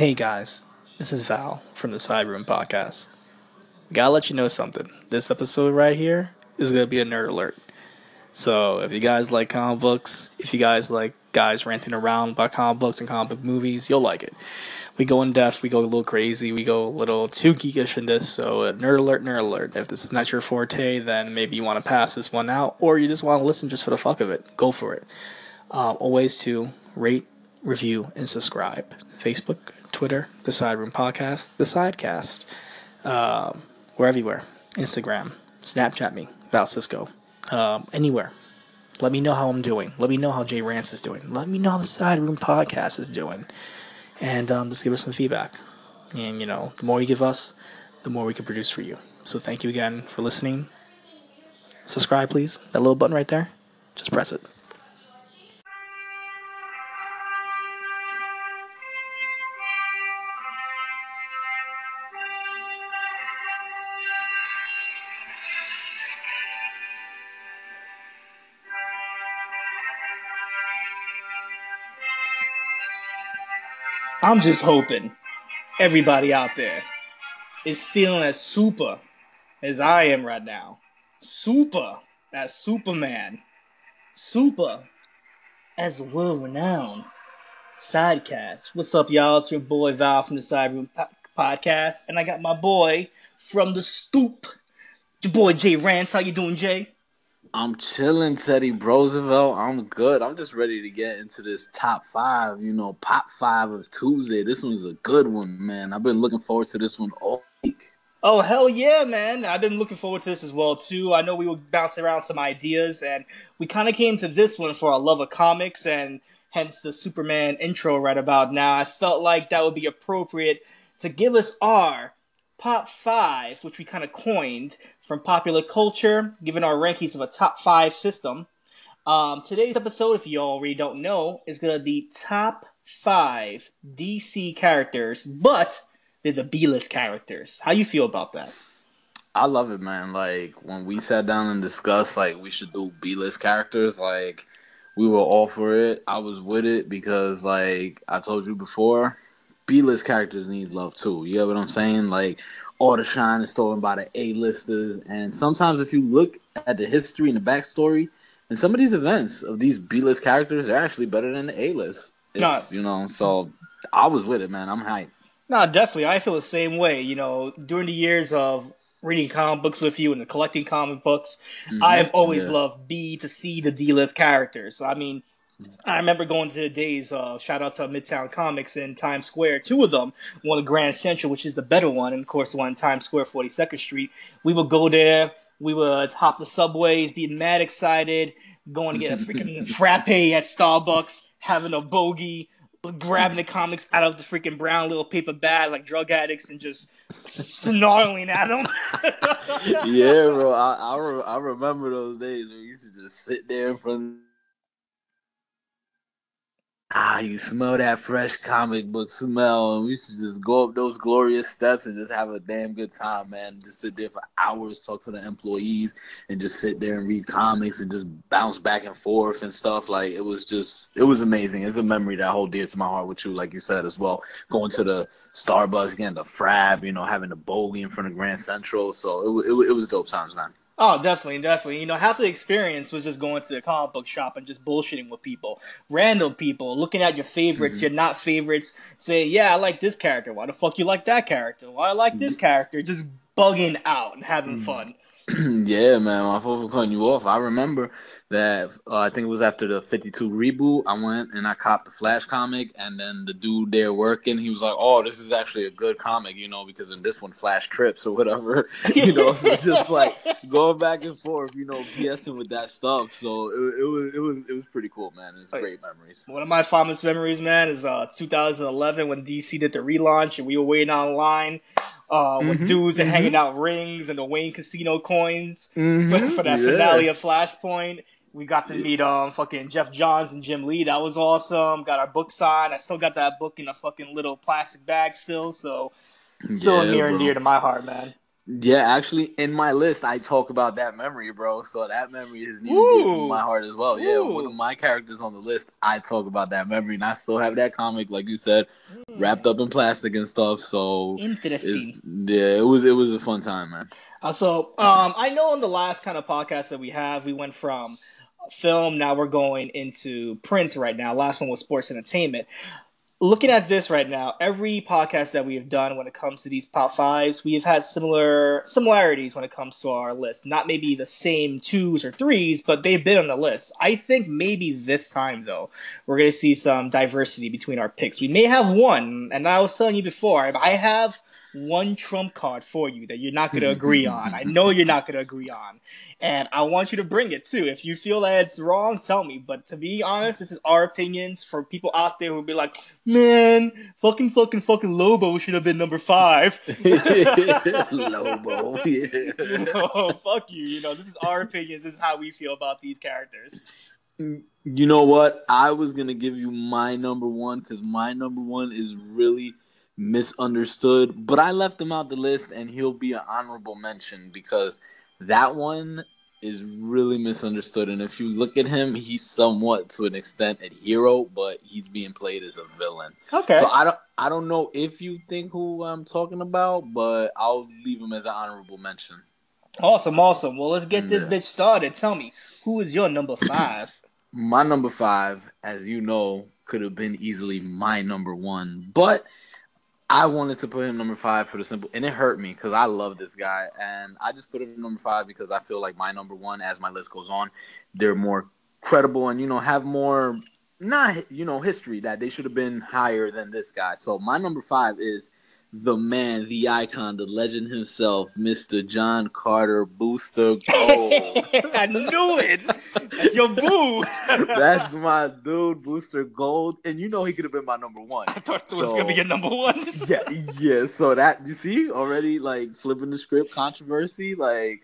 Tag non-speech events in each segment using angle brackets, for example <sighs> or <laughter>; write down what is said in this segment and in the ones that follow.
Hey guys, this is Val from the Side Room Podcast. Gotta let you know something. This episode right here is gonna be a nerd alert. So if you guys like comic books, if you guys like guys ranting around about comic books and comic book movies, you'll like it. We go in depth, we go a little crazy, we go a little too geekish in this. So uh, nerd alert, nerd alert. If this is not your forte, then maybe you want to pass this one out, or you just want to listen just for the fuck of it. Go for it. Uh, always to rate, review, and subscribe. Facebook, Twitter, The Side Room Podcast, The Sidecast. Um, we're everywhere. Instagram, Snapchat me, Val Cisco. Um, anywhere. Let me know how I'm doing. Let me know how Jay Rance is doing. Let me know how the Side Room Podcast is doing. And um, just give us some feedback. And, you know, the more you give us, the more we can produce for you. So thank you again for listening. Subscribe, please. That little button right there. Just press it. I'm just hoping everybody out there is feeling as super as I am right now. Super as Superman. Super as world renowned sidecast. What's up, y'all? It's your boy Val from the Side Room po- Podcast, and I got my boy from the Stoop, your boy Jay Rance. How you doing, Jay? I'm chilling, Teddy Roosevelt. I'm good. I'm just ready to get into this top five, you know, pop five of Tuesday. This one's a good one, man. I've been looking forward to this one all week. Oh hell yeah, man! I've been looking forward to this as well too. I know we were bouncing around some ideas, and we kind of came to this one for our love of comics, and hence the Superman intro right about now. I felt like that would be appropriate to give us our pop five, which we kind of coined from popular culture, given our rankings of a top five system. Um, today's episode, if you already don't know, is gonna be top five DC characters, but they're the B-list characters. How you feel about that? I love it, man. Like when we sat down and discussed, like we should do B list characters. Like we were all for it. I was with it because, like I told you before, B list characters need love too. You get what I'm saying? Like all the shine is stolen by the A listers, and sometimes if you look at the history and the backstory, and some of these events of these B list characters, they're actually better than the A list. No. You know, so I was with it, man. I'm hyped. No, definitely. I feel the same way. You know, during the years of reading comic books with you and collecting comic books, Mhm. I've always Yeah. loved B to C the D list characters. I mean, I remember going to the days of shout out to Midtown Comics in Times Square. Two of them, one at Grand Central, which is the better one, and of course one in Times Square, Forty Second Street. We would go there. We would hop the subways, be mad excited, going to get a freaking <laughs> frappe at Starbucks, having a bogey, grabbing the comics out of the freaking brown little paper bag like drug addicts, and just snarling at them. <laughs> yeah, bro. I I, <laughs> re- I remember those days we used to just sit there in front. Ah, you smell that fresh comic book smell, and we should just go up those glorious steps and just have a damn good time, man. Just sit there for hours, talk to the employees, and just sit there and read comics and just bounce back and forth and stuff. Like it was just, it was amazing. It's a memory that I hold dear to my heart with you, like you said as well. Going to the Starbucks, getting the frab, you know, having the bogey in front of Grand Central. So it, it, it was dope times, man. Oh, definitely, definitely. You know, half the experience was just going to the comic book shop and just bullshitting with people, random people, looking at your favorites, Mhm. your not favorites, say, "Yeah, I like this character. Why the fuck you like that character? Why I like this character?" Just bugging out and having Mhm. fun. <clears throat> yeah, man. My fault for cutting you off. I remember that. Uh, I think it was after the Fifty Two reboot. I went and I copped the Flash comic, and then the dude there working, he was like, "Oh, this is actually a good comic, you know, because in this one Flash trips or whatever, <laughs> you know." So just like going back and forth, you know, BSing with that stuff. So it, it was it was it was pretty cool, man. It was Like- great memories. One of my fondest memories, man, is uh 2011 when DC did the relaunch and we were waiting online. Uh, with Mhm, dudes and mhm. hanging out rings and the Wayne Casino coins for, Mhm, <laughs> for that yeah. finale of Flashpoint. We got to Yeah. meet um fucking Geoff Johns and Jim Lee. That was awesome. Got our book signed. I still got that book in a fucking little plastic bag still, so still Yeah, near and dear to my heart, man. Yeah, actually, in my list, I talk about that memory, bro. So that memory is near and dear Ooh. to my heart as well. Yeah, Ooh. one of my characters on the list, I talk about that memory, and I still have that comic, like you said, wrapped up in plastic and stuff. So Interesting. yeah, it was it was a fun time, man. Uh, so um, I know in the last kind of podcast that we have, we went from film. Now we're going into print right now. Last one was sports entertainment. Looking at this right now, every podcast that we have done when it comes to these top fives, we have had similar similarities when it comes to our list. Not maybe the same twos or threes, but they've been on the list. I think maybe this time though, we're gonna see some diversity between our picks. We may have one, and I was telling you before, I have one trump card for you that you're not going to hmm. agree on. I know you're not going to agree on. And I want you to bring it too. If you feel that it's wrong, tell me. But to be honest, this is our opinions for people out there who'll be like, man, fucking, fucking, fucking Lobo should have been number five. <laughs> Lobo, yeah. <laughs> know, fuck you. You know, this is our opinions. This is how we feel about these characters. You know what? I was gonna give you my number one because my number one is really misunderstood, but I left him out the list, and he'll be an honorable mention because that one is really misunderstood. And if you look at him, he's somewhat to an extent a hero, but he's being played as a villain. Okay. So I don't I don't know if you think who I'm talking about, but I'll leave him as an honorable mention. Awesome, awesome. Well, let's get this bitch started. Tell me, who is your number five? My number five, as you know, could have been easily my number one, but I wanted to put him number five for the simple, and it hurt me because I love this guy, and I just put him number five because I feel like my number one, as my list goes on, they're more credible and you know have more not you know history that they should have been higher than this guy. So my number five is the man, the icon, the legend himself, Mr. Jon Carter Booster Gold. <laughs> I knew it. That's your boo. <laughs> That's my dude, Booster Gold, and you know he could have been my number one. I thought it was gonna be your number one. <laughs> yeah, yeah. So that you see already like flipping the script controversy. Like,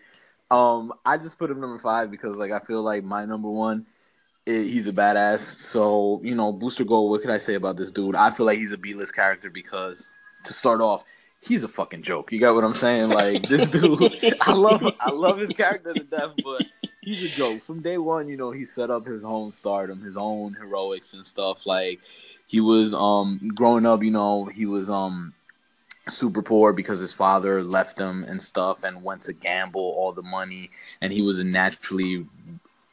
um, I just put him number five because like I feel like my number one, he's a badass. So you know, Booster Gold. What can I say about this dude? I feel like he's a B list character because to start off. He's a fucking joke. You got what I'm saying? Like this <laughs> dude, I love, I love his character to death, but he's a joke. From day one, you know, he set up his own stardom, his own heroics and stuff. Like he was um growing up, you know, he was um super poor because his father left him and stuff and went to gamble all the money and he was a naturally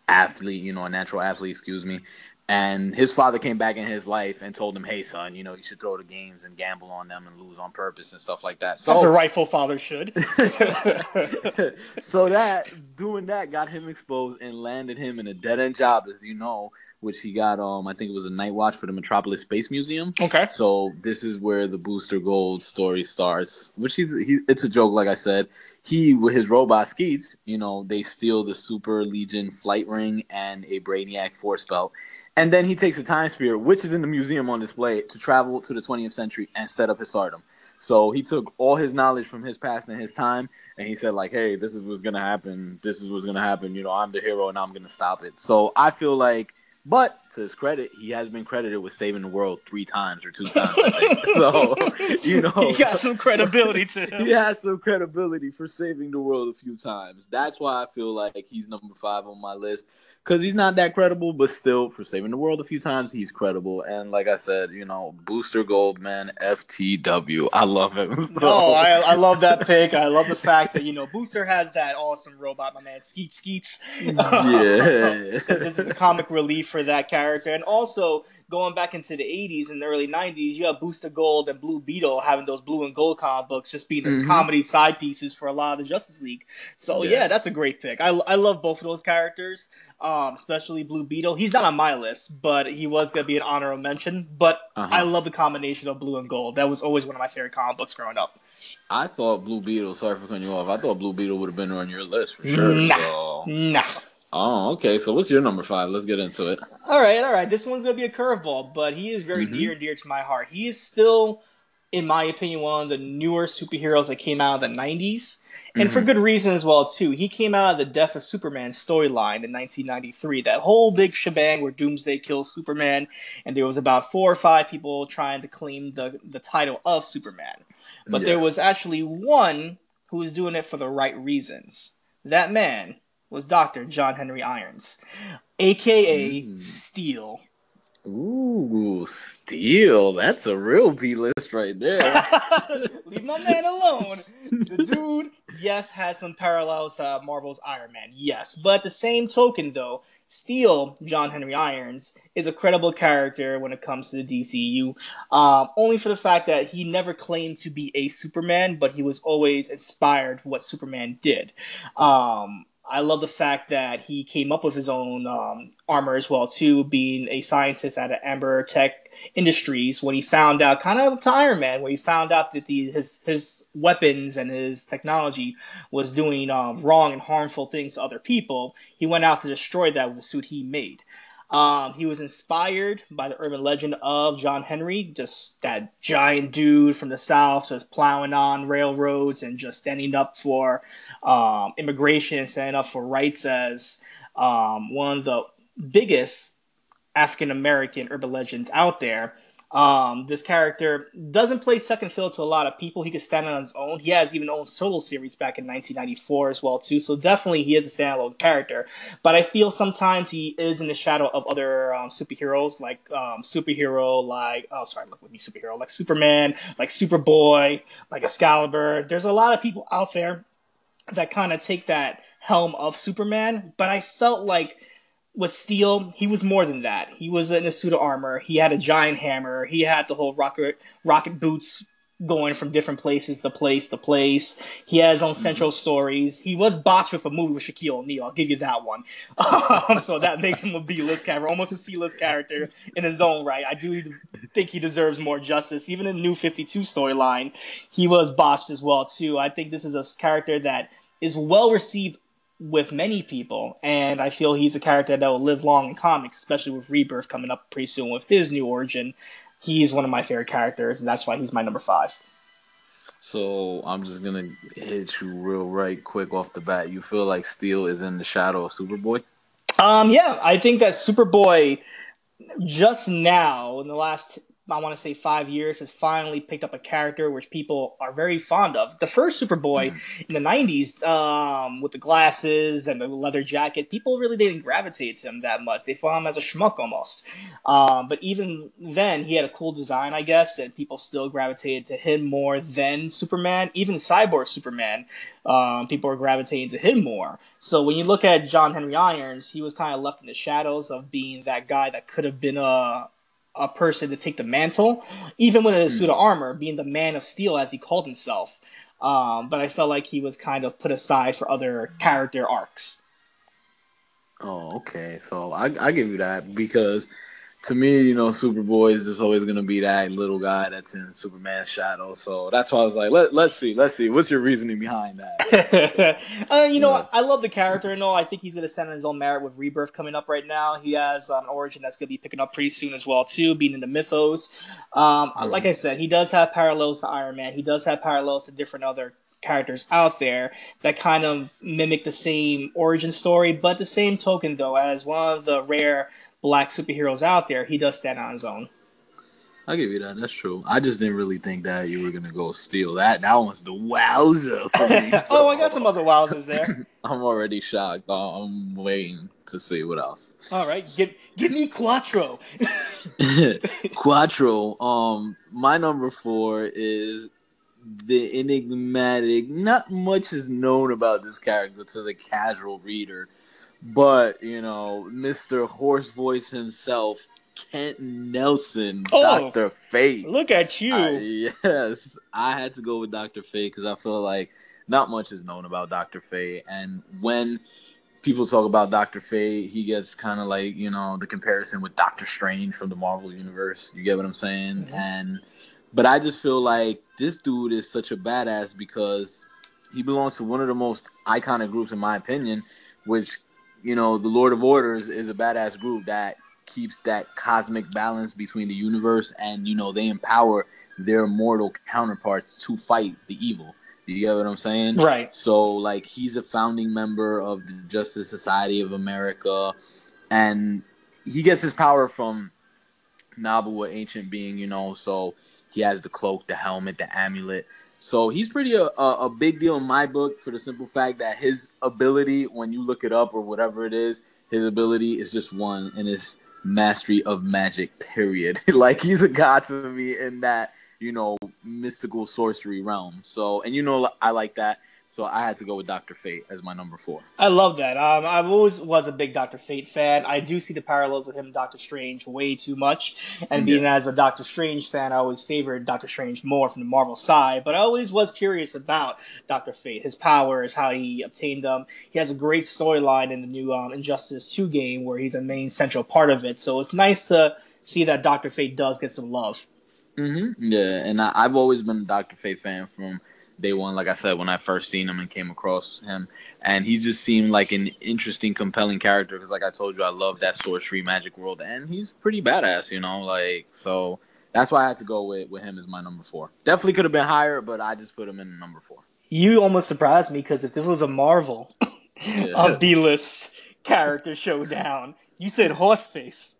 athlete, you know, a natural athlete, excuse me. And his father came back in his life and told him, "Hey, son, you know, you should throw the games and gamble on them and lose on purpose and stuff like that." So As a rightful father should. <laughs> <laughs> so that doing that got him exposed and landed him in a dead end job, as you know, which he got. Um, I think it was a night watch for the Metropolis Space Museum. okay. So this is where the Booster Gold story starts, which he's he, it's a joke, like I said. He with his robot Skeets, you know, they steal the Super Legion flight ring and a Brainiac force belt, and then he takes a time spear, which is in the museum on display, to travel to the 20th century and set up his stardom. So he took all his knowledge from his past and his time, and he said like, "Hey, this is what's gonna happen. This is what's gonna happen. You know, I'm the hero, and I'm gonna stop it." So I feel like, but to his credit, he has been credited with saving the world three times or two times. <laughs> So you know, He got some credibility to <laughs> him. he has some credibility for saving the world a few times. That's why I feel like he's number five on my list. Because he's not that credible, but still, for saving the world a few times, he's credible. And like I said, you know, Booster Goldman, FTW. I love him. <laughs> So. Oh, I, I love that pick. I love the fact that you know Booster has that awesome robot, my man Skeet Skeets. yeah. <laughs> this is a comic relief for that character, and also going back into the '80s and the early '90s, you have Booster Gold and Blue Beetle having those blue and gold comic books, just being as Mhm. comedy side pieces for a lot of the Justice League. So yeah, Yeah. that's a great pick. I, I love both of those characters, um, especially Blue Beetle. He's not on my list, but he was gonna be an honorable mention. But Uh-huh. I love the combination of blue and gold. That was always one of my favorite comic books growing up. I thought Blue Beetle, sorry for cutting you off. I thought Blue Beetle would have been on your list for sure. Nah. So. Nah. Oh, okay. So what's your number five? Let's get into it. All right, all right. This one's gonna be a curveball, but he is very Mhm. near and dear to my heart. He is still, in my opinion, one of the newer superheroes that came out of the '90s, and for Mhm. good reason as well too. He came out of the Death of Superman storyline in 1993. That whole big shebang where Doomsday kills Superman, and there was about four or five people trying to claim the the title of Superman. But Yeah. there was actually one who was doing it for the right reasons. That man was Dr. John Henry Irons, aka Mm. Steel. Ooh, Steel. That's a real B list right there. <laughs> Leave my man alone. The <laughs> dude, yes, has some parallels to Marvel's Iron Man, yes. But at the same token, though, Steel, John Henry Irons, is a credible character when it comes to the DCU. Um, only for the fact that he never claimed to be a Superman, but he was always inspired what Superman did. Um, I love the fact that he came up with his own um, armor as well too, being a scientist at AmerTek Industries. When he found out, kind of to Iron Man, when he found out that the, his his weapons and his technology was doing um, wrong and harmful things to other people, he went out to destroy that with the suit he made. Um, he was inspired by the urban legend of John Henry, just that giant dude from the South, just plowing on railroads and just standing up for um, immigration and standing up for rights as um, one of the biggest African American urban legends out there. Um, this character doesn't play second fiddle to a lot of people. He could stand on his own. He has even own solo series back in 1994 as well too. So definitely he is a standalone character. But I feel sometimes he is in the shadow of other um, superheroes, like um, superhero, like oh sorry, look with me, superhero, like Superman, like Superboy, like Excalibur. There's a lot of people out there that kind of take that helm of Superman. But I felt like with Steel, he was more than that. He was in a suit of armor. He had a giant hammer. He had the whole rocket rocket boots going from different places to place to place. He has his own central mm-hmm. stories. He was botched with a movie with Shaquille O'Neal. I'll give you that one. <laughs> Um, so that makes him a B-list character, almost a C-list character in his own right. I do think he deserves more justice. Even in the New 52 storyline, he was botched as well too. I think this is a character that is well received with many people, and I feel he's a character that will live long in comics, especially with Rebirth coming up pretty soon with his new origin. He's one of my favorite characters, and that's why he's my number five. So I'm just gonna hit you real right quick off the bat. You feel like Steel is in the shadow of Superboy? Um, yeah, I think that Superboy just now in the last I want to say five years, has finally picked up a character which people are very fond of. The first Superboy mm. in the '90s, um, with the glasses and the leather jacket, people really didn't gravitate to him that much. They saw him as a schmuck almost. Um, but even then, he had a cool design, I guess, and people still gravitated to him more than Superman. Even Cyborg Superman, um, people are gravitating to him more. So when you look at John Henry Irons, he was kind of left in the shadows of being that guy that could have been a a person to take the mantle, even with a suit of armor, being the man of steel as he called himself. Um, but I felt like he was kind of put aside for other character arcs. Oh, okay. So I I give you that because to me, you know, Superboy is just always gonna be that little guy that's in Superman's shadow. So that's why I was like, let let's see, let's see, what's your reasoning behind that? <laughs> uh, you know, yeah. I love the character and all. I think he's gonna stand on his own merit with Rebirth coming up right now. He has an origin that's gonna be picking up pretty soon as well too, being in the mythos. Um, mm-hmm. Like I said, he does have parallels to Iron Man. He does have parallels to different other characters out there that kind of mimic the same origin story, but the same token though, as one of the rare black superheroes out there, he does stand on his own. I'll give you that. That's true. I just didn't really think that you were gonna go Steel that. That one's the wowzer for me. <laughs> So. oh, I got some other wowzers there. <laughs> I'm already shocked. I'm waiting to see what else. All right, give give me Quattro. <laughs> Quattro. Um, my number four is the enigmatic. Not much is known about this character to the casual reader. But you know, Mr. Hoarse Voice himself, Kent Nelson, oh, Doctor Fate. Look at you. Yes, I had to go with Doctor Fate because I feel like not much is known about Doctor Fate, and when people talk about Doctor Fate, he gets kind of like you know the comparison with Doctor Strange from the Marvel universe. You get what I'm saying? Mm-hmm. And but I just feel like this dude is such a badass because he belongs to one of the most iconic groups, in my opinion, which you know, the Lord of Orders is a badass group that keeps that cosmic balance between the universe and you know they empower their mortal counterparts to fight the evil. You get what I'm saying? Right. So like he's a founding member of the Justice Society of America and he gets his power from Nabu, an ancient being, you know, so he has the cloak, the helmet, the amulet. So he's pretty a, uh, a, a big deal in my book for the simple fact that his ability, when you look it up or whatever it is, his ability is just one, and it's mastery of magic. Period. <laughs> like he's a god to me in that you know mystical sorcery realm. So and you know I like that. So I had to go with Doctor Fate as my number four. I love that. Um, I always was a big Doctor Fate fan. I do see the parallels with him and Doctor Strange way too much. And being yeah. as a Doctor Strange fan, I always favored Doctor Strange more from the Marvel side. But I always was curious about Doctor Fate, his powers, how he obtained them. He has a great storyline in the new um, Injustice Two game where he's a main central part of it. So it's nice to see that Doctor Fate does get some love. Mm-hmm. Yeah, and I, I've always been a Doctor Fate fan from day one, like I said, when I first seen him and came across him. And he just seemed like an interesting, compelling character because, like I told you, I love that sorcery magic world. And he's pretty badass, you know? Like, so that's why I had to go with, with him as my number four. Definitely could have been higher, but I just put him in number four. You almost surprised me because if this was a Marvel, <laughs> yeah. a B list character showdown, you said Horseface.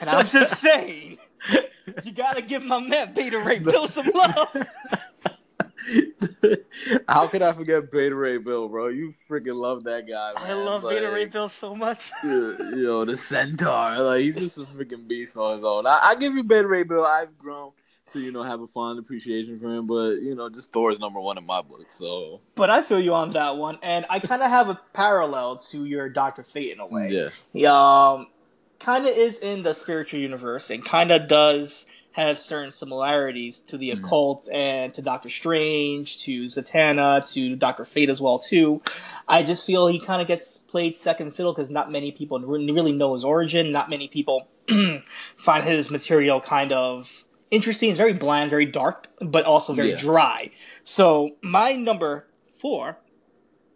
And I'm just <laughs> saying, you gotta give my man Beta Ray Bill some love. <laughs> <laughs> How could I forget Beta Ray Bill, bro? You freaking love that guy. Man. I love like, Beta Ray Bill so much. <laughs> you know, the centaur. Like he's just a freaking beast on his own. I, I give you Beta Ray Bill. I've grown to, you know, have a fond appreciation for him, but you know, just Thor is number one in my book. So But I feel you on that one. And I kinda have a parallel to your Doctor Fate in a way. Yeah. Um kinda is in the spiritual universe and kinda does have certain similarities to the mm. occult and to Doctor Strange, to Zatanna, to Doctor Fate as well too. I just feel he kind of gets played second fiddle because not many people really know his origin. Not many people <clears throat> find his material kind of interesting. It's very bland, very dark, but also very yeah. dry. So my number four,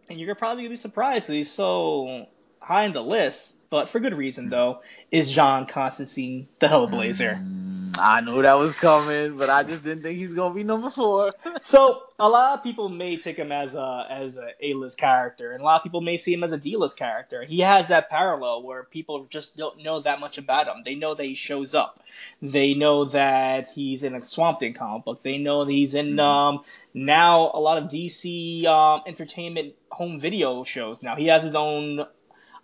and you're probably gonna be surprised that he's so high in the list, but for good reason though, is John Constantine, the Hellblazer. Mm. I knew that was coming, but I just didn't think he's gonna be number four. <laughs> so a lot of people may take him as a as a A list character, and a lot of people may see him as a D list character. He has that parallel where people just don't know that much about him. They know that he shows up. They know that he's in a Swamp Thing comic book. They know that he's in mm-hmm. um now a lot of DC um entertainment home video shows. Now he has his own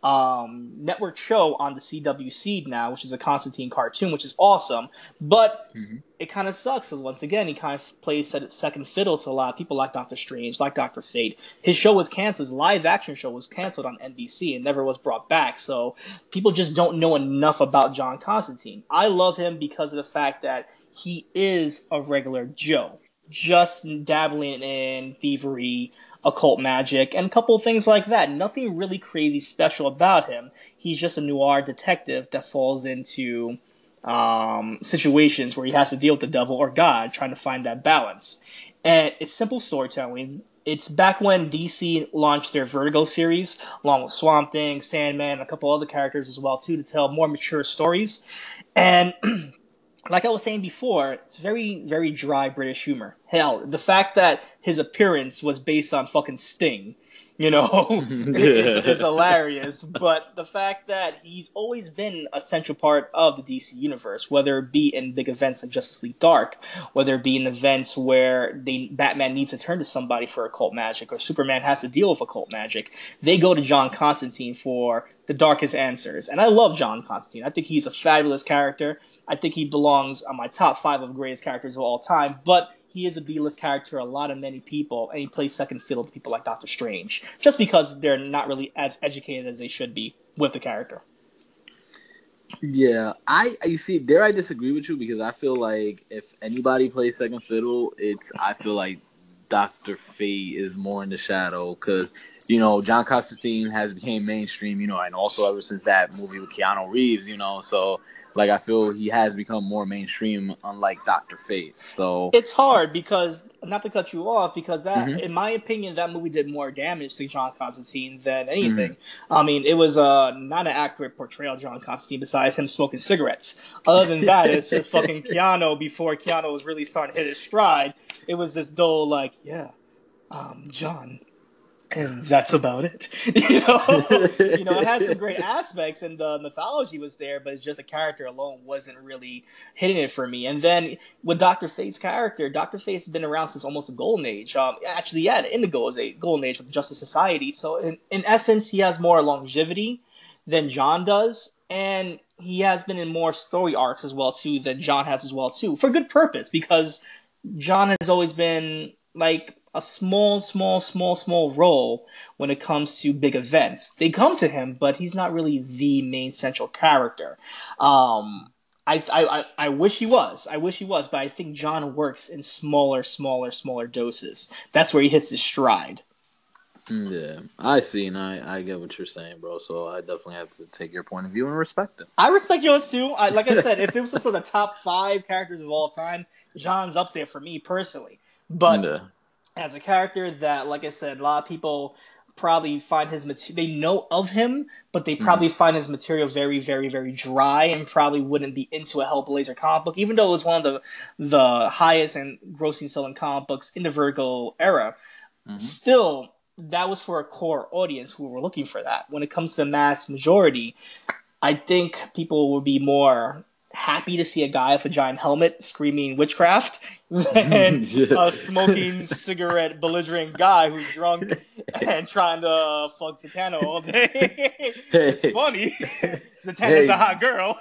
um, network show on the CW Seed now, which is a Constantine cartoon, which is awesome. But mm-hmm. it kind of sucks because once again, he kind of plays second fiddle to a lot of people like Doctor Strange, like Doctor Fate. His show was canceled. His live action show was canceled on NBC and never was brought back. So people just don't know enough about John Constantine. I love him because of the fact that he is a regular Joe just dabbling in thievery, occult magic, and a couple things like that. Nothing really crazy special about him. He's just a noir detective that falls into um, situations where he has to deal with the devil or God, trying to find that balance. And it's simple storytelling. It's back when DC launched their Vertigo series, along with Swamp Thing, Sandman, and a couple other characters as well too, to tell more mature stories. And <clears throat> like I was saying before, it's very, very dry British humor. Hell, the fact that his appearance was based on fucking Sting, you know, <laughs> is, is, hilarious. <laughs> But the fact that he's always been a central part of the DC universe, whether it be in big events like Justice League Dark, whether it be in events where they Batman needs to turn to somebody for occult magic, or Superman has to deal with occult magic, they go to John Constantine for the darkest answers. And I love John Constantine. I think he's a fabulous character. I think he belongs on my top five of greatest characters of all time. But he is a B-list character, a lot of many people, and he plays second fiddle to people like Doctor Strange, just because they're not really as educated as they should be with the character. Yeah, I you see there I disagree with you because I feel like if anybody plays second fiddle, it's I feel like Doctor Fate is more in the shadow because you know John Constantine has became mainstream, you know, and also ever since that movie with Keanu Reeves, you know, so like I feel he has become more mainstream, unlike Doctor Fate. So it's hard because not to cut you off, because that, mm-hmm. in my opinion, that movie did more damage to John Constantine than anything. Mm-hmm. I mean, it was uh, not an accurate portrayal of John Constantine, besides him smoking cigarettes. Other than that, <laughs> it's just fucking Keanu before Keanu was really starting to hit his stride. It was this dull, like, yeah, um, John, and that's about it. <laughs> you know, you know, it has some great <laughs> aspects, and the mythology was there, but it's just the character alone wasn't really hitting it for me. And then with Doctor Fate's character, Doctor Fate's been around since almost the Golden Age. Um, actually, yeah, in the Golden Age, Golden Age with Justice Society. So in in essence, he has more longevity than John does, and he has been in more story arcs as well too than John has as well too for good purpose because John has always been like a small, small, small, small role when it comes to big events. They come to him, but he's not really the main central character. Um, I, I, I wish he was. I wish he was, but I think John works in smaller, smaller, smaller doses. That's where he hits his stride. Yeah, I see, and I, I get what you're saying, bro. So I definitely have to take your point of view and respect it. I respect yours too. I, like I said, if it was just <laughs> the top five characters of all time, John's up there for me personally. But yeah. As a character that, like I said, a lot of people probably find his material. They know of him, but they probably mm. find his material very, very, very dry, and probably wouldn't be into a Hellblazer comic book, even though it was one of the the highest and grossing selling comic books in the Vertigo era. Mm-hmm. Still, that was for a core audience who were looking for that. When it comes to the mass majority, I think people will be more happy to see a guy with a giant helmet screaming witchcraft <laughs> than <laughs> yeah. a smoking cigarette belligerent guy who's drunk <laughs> and trying to fuck Zatanna all day. it's funny. Zatanna's hey. a hot girl.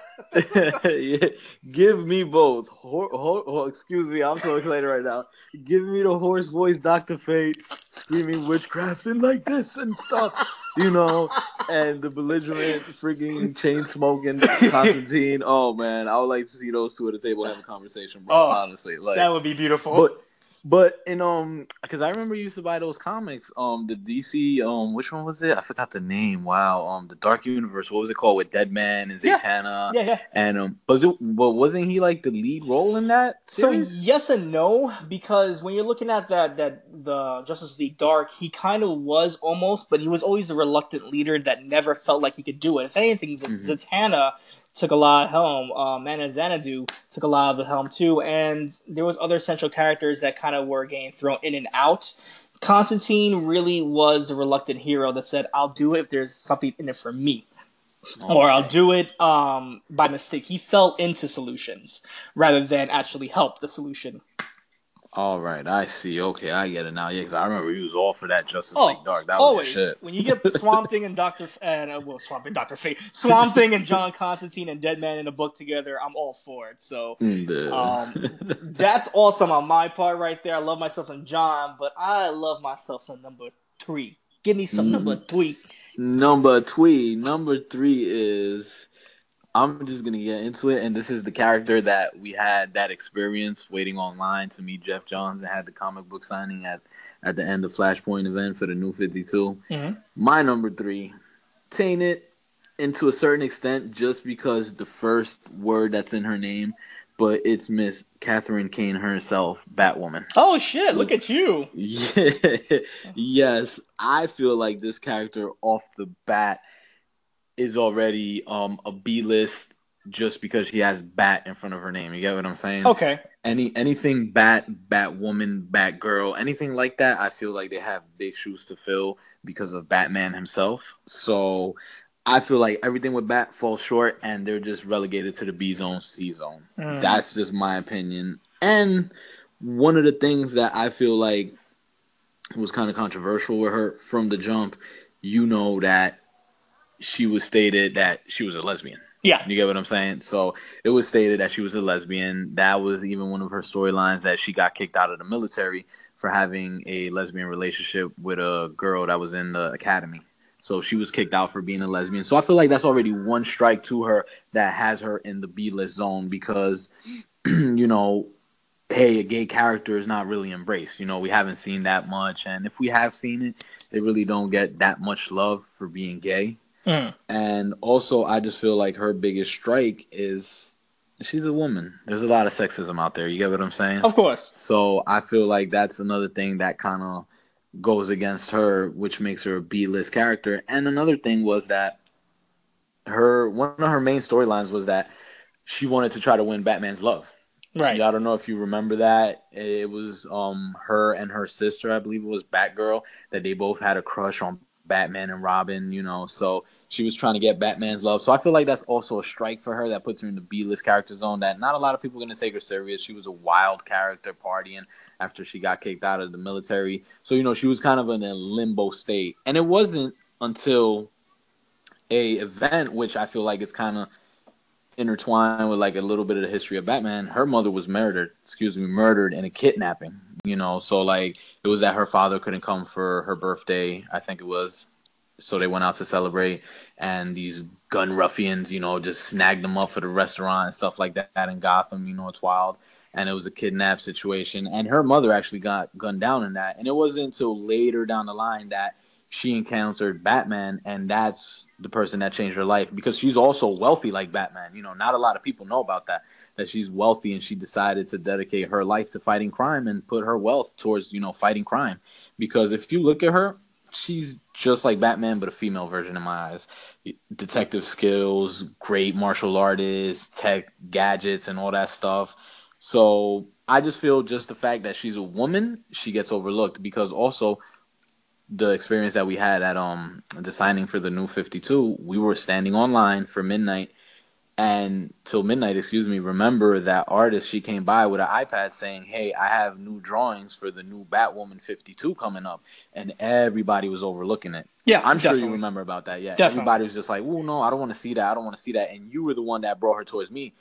yeah. Give me both. Ho- ho- ho- excuse me, I'm so excited right now. Give me the hoarse voice Dr. Fate screaming witchcraft and like this and stuff, you know, and the belligerent freaking chain smoking Constantine. Oh man, I would like to see those two at a table have a conversation, bro. Oh, honestly, like that would be beautiful. But but in um, because I remember you used to buy those comics. Um, the DC um, which one was it? I forgot the name. Wow. Um, the Dark Universe. What was it called with Deadman and Zatanna? Yeah, yeah. yeah. And um, was it? But wasn't he like the lead role in that? Series? So yes and no, because when you're looking at that that the Justice League Dark, he kind of was almost, but he was always a reluctant leader that never felt like he could do it. If anything, mm-hmm. Zatanna took a lot of helm. Um, and Xanadu took a lot of the helm too, and there was other central characters that kind of were getting thrown in and out. Constantine really was a reluctant hero that said, "I'll do it if there's something in it for me." Okay. Or I'll do it um, by mistake. He fell into solutions rather than actually help the solution. All right, I see. Okay, I get it now. Yeah, because I remember he was all for that Justice oh, League Dark. That was shit. When you get the <laughs> Swamp Thing and Doctor and uh, well, Swamp Thing, Doctor Fate, Swamp Thing and John Constantine and Deadman in a book together, I'm all for it. So <laughs> um, <laughs> that's awesome on my part right there. I love myself some John, but I love myself some number three. Give me some mm. number three. Number three. Number three is I'm just gonna get into it, and this is the character that we had that experience waiting online to meet Geoff Johns and had the comic book signing at at the end of Flashpoint event for the New 52. Mm-hmm. My number three, tainted to a certain extent just because the first word that's in her name, but it's Miss Katherine Kane herself, Batwoman. Oh shit! Look at you. <laughs> Yeah. yes, I feel like this character off the bat is already um a B list just because she has Bat in front of her name. You get what I'm saying? Okay. Any anything Bat, Batwoman, Batgirl, anything like that, I feel like they have big shoes to fill because of Batman himself. So I feel like everything with Bat falls short and they're just relegated to the B zone, C zone. Mm. That's just my opinion. And one of the things that I feel like was kind of controversial with her from the jump, you know that she was stated that she was a lesbian. Yeah. You get what I'm saying? So it was stated that she was a lesbian. That was even one of her storylines that she got kicked out of the military for having a lesbian relationship with a girl that was in the academy. So she was kicked out for being a lesbian. So I feel like that's already one strike to her that has her in the B list zone because, <clears throat> you know, hey, a gay character is not really embraced. You know, we haven't seen that much. And if we have seen it, they really don't get that much love for being gay. Mm. And also, I just feel like her biggest strike is she's a woman. There's a lot of sexism out there. You get what I'm saying? Of course. So I feel like that's another thing that kind of goes against her, which makes her a B-list character. And another thing was that her one of her main storylines was that she wanted to try to win Batman's love. Right. I don't know if you remember that. It was um her and her sister, I believe it was Batgirl, that they both had a crush on Batman and Robin, you know. So she was trying to get Batman's love. So I feel like that's also a strike for her that puts her in the B list character zone that not a lot of people are going to take her serious. She was a wild character partying after she got kicked out of the military. So, you know, she was kind of in a limbo state. And it wasn't until a event which I feel like is kind of intertwined with like a little bit of the history of Batman. Her mother was murdered, excuse me, murdered in a kidnapping. You know, so like it was that her father couldn't come for her birthday. I think it was. So they went out to celebrate, and these gun ruffians, you know, just snagged them up for the restaurant and stuff like that in Gotham. You know, it's wild. And it was a kidnap situation, and her mother actually got gunned down in that. And it wasn't until later down the line that she encountered Batman, and that's the person that changed her life because she's also wealthy like Batman. You know, not a lot of people know about that. That she's wealthy and she decided to dedicate her life to fighting crime and put her wealth towards you know fighting crime. Because if you look at her, she's just like Batman, but a female version in my eyes. Detective skills, great martial artist, tech gadgets, and all that stuff. So I just feel just the fact that she's a woman, she gets overlooked because also the experience that we had at um the signing for the new 52 we were standing online for midnight and till midnight excuse me remember that artist she came by with an ipad saying hey i have new drawings for the new batwoman 52 coming up and everybody was overlooking it yeah i'm definitely. sure you remember about that yeah definitely. everybody was just like oh no i don't want to see that i don't want to see that and you were the one that brought her towards me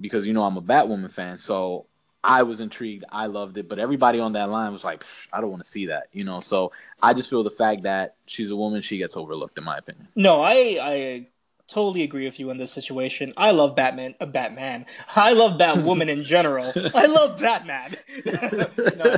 because you know i'm a batwoman fan so I was intrigued. I loved it, but everybody on that line was like, I don't want to see that, you know. So I just feel the fact that she's a woman, she gets overlooked, in my opinion. No, I I totally agree with you in this situation. I love Batman, a uh, Batman. I love Batwoman in general. I love Batman. <laughs> no,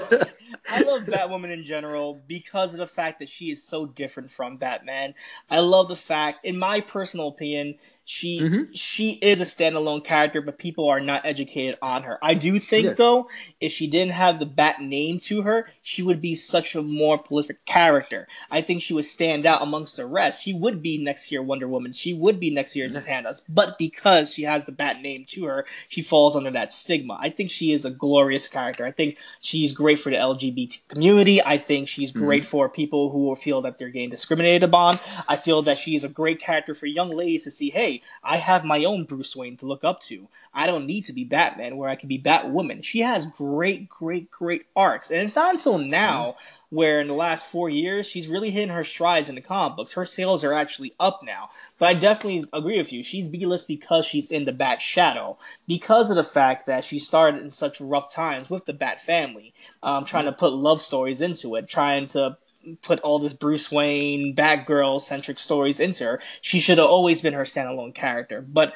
I love Batwoman in general because of the fact that she is so different from Batman. I love the fact, in my personal opinion, she mm-hmm. she is a standalone character, but people are not educated on her. I do think though, if she didn't have the Bat name to her, she would be such a more prolific character. I think she would stand out amongst the rest. She would be next year Wonder Woman. She would be next year Zatanna's. But because she has the Bat name to her, she falls under that stigma. I think she is a glorious character. I think she's great for the LGBT community. I think she's mm-hmm. great mm-hmm. for people who feel that they're getting discriminated upon. I feel that she is a great character for young ladies to see, hey, I have my own Bruce Wayne to look up to. I don't need to be Batman where I can be Batwoman. She has great, great, great arcs. And it's not until now mm-hmm. where in the last four years she's really hitting her strides in the comic books. Her sales are actually up now. But I definitely agree with you. She's B list because she's in the Bat shadow. Because of the fact that she started in such rough times with the Bat family. Um, trying to put love stories into it, trying to put all this Bruce Wayne, Batgirl centric stories into her. She should have always been her standalone character. But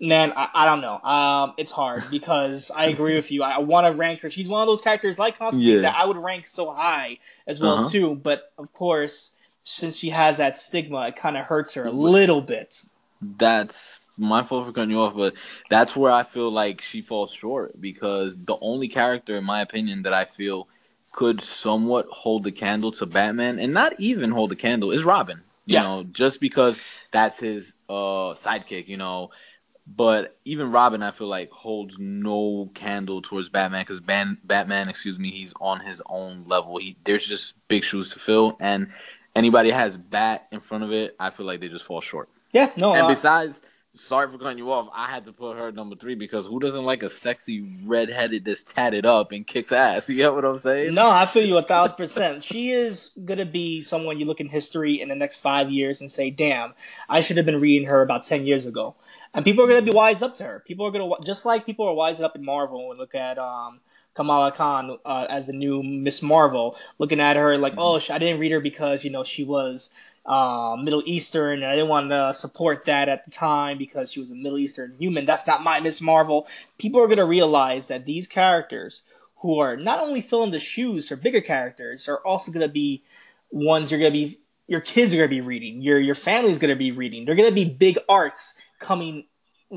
man, I, I don't know. Um, it's hard <laughs> because I agree with you. I, I want to rank her. She's one of those characters like Constantine yeah. that I would rank so high as well uh-huh. too. But of course, since she has that stigma, it kind of hurts her a little bit. That's my fault for cutting you off, but that's where I feel like she falls short because the only character, in my opinion, that I feel could somewhat hold the candle to Batman, and not even hold the candle, is Robin. You yeah. know, just because that's his uh sidekick, you know. But even Robin, I feel like holds no candle towards Batman because Ban- Batman, excuse me, he's on his own level. He there's just big shoes to fill, and anybody has Bat in front of it, I feel like they just fall short. Yeah, no. And uh, besides, sorry for cutting you off. I had to put her number three because who doesn't like a sexy redheaded that's tatted up and kicks ass? <laughs> You get what I'm saying? No, I feel you a thousand percent. she is gonna be someone you look in history in the next five years and say, "Damn, I should have been reading her about ten years ago." And people are gonna be wise up to her. People are gonna just like people are wise up in Marvel and look at um. Kamala Khan uh, as the new Miss Marvel, looking at her like, mm-hmm. oh, I didn't read her because you know she was uh, Middle Eastern, and I didn't want to support that at the time because she was a Middle Eastern human. That's not my Miss Marvel. People are going to realize that these characters, who are not only filling the shoes for bigger characters, are also going to be ones you're going to be, your kids are going to be reading, your your family's going to be reading. They're going to be big arcs coming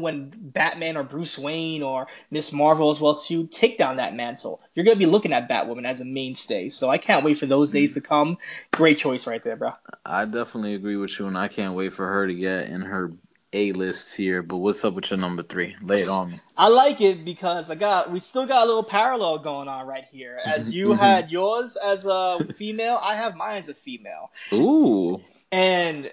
when Batman or Bruce Wayne or Miss Marvel as well to take down that mantle. You're gonna be looking at Batwoman as a mainstay. So I can't wait for those days to come. Great choice right there, bro. I definitely agree with you, and I can't wait for her to get in her A list here. But what's up with your number three? Lay it on me. <laughs> I like it because I got we still got a little parallel going on right here. As <laughs> you mm-hmm. had yours as a female, I have mine as a female. Ooh. And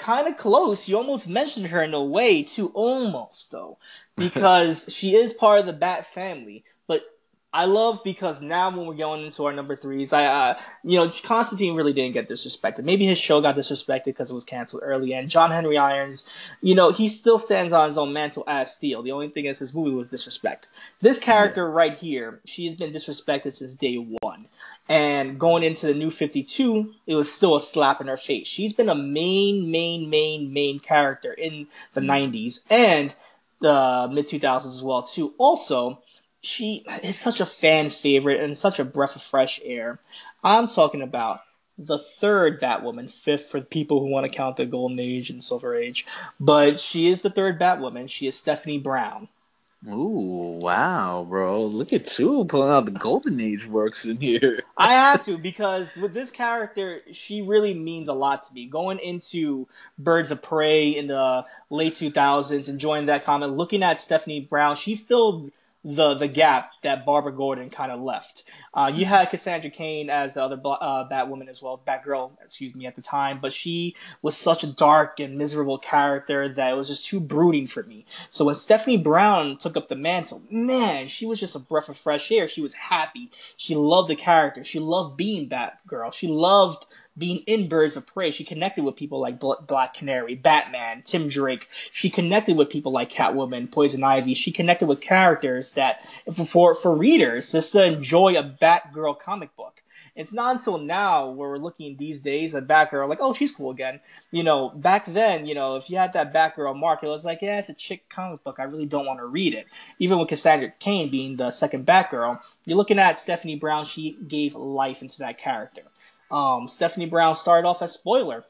kind of close. You almost mentioned her in a way too, almost though, because <laughs> she is part of the Bat family. But I love because now when we're going into our number threes, I, uh, you know, Constantine really didn't get disrespected. Maybe his show got disrespected because it was canceled early. And John Henry Irons, you know, he still stands on his own mantle as Steel. The only thing is his movie was disrespect. This character right here, she has been disrespected since day one. And going into the new 52, it was still a slap in her face. She's been a main, main, main, main character in the mm-hmm. 90s and the mid 2000s as well, too. Also, she is such a fan favorite and such a breath of fresh air. I'm talking about the third Batwoman, fifth for people who want to count the Golden Age and Silver Age, but she is the third Batwoman. She is Stephanie Brown. Ooh, wow, bro. Look at you pulling out the Golden Age works in here. I have to <laughs> because with this character, she really means a lot to me. Going into Birds of Prey in the late 2000s, enjoying that comment, looking at Stephanie Brown, she filled the the gap that Barbara Gordon kind of left. Uh, you had Cassandra Cain as the other uh, Batwoman as well, Batgirl, excuse me, at the time, but she was such a dark and miserable character that it was just too brooding for me. So when Stephanie Brown took up the mantle, man, she was just a breath of fresh air. She was happy. She loved the character. She loved being Batgirl. She loved being in Birds of Prey, she connected with people like Black Canary, Batman, Tim Drake. She connected with people like Catwoman, Poison Ivy. She connected with characters that, for for readers, just to enjoy a Batgirl comic book. It's not until now where we're looking these days at Batgirl like, oh, she's cool again. You know, back then, you know, if you had that Batgirl mark, it was like, yeah, it's a chick comic book. I really don't want to read it. Even with Cassandra Cain being the second Batgirl, you're looking at Stephanie Brown. She gave life into that character. Um, Stephanie Brown started off as spoiler.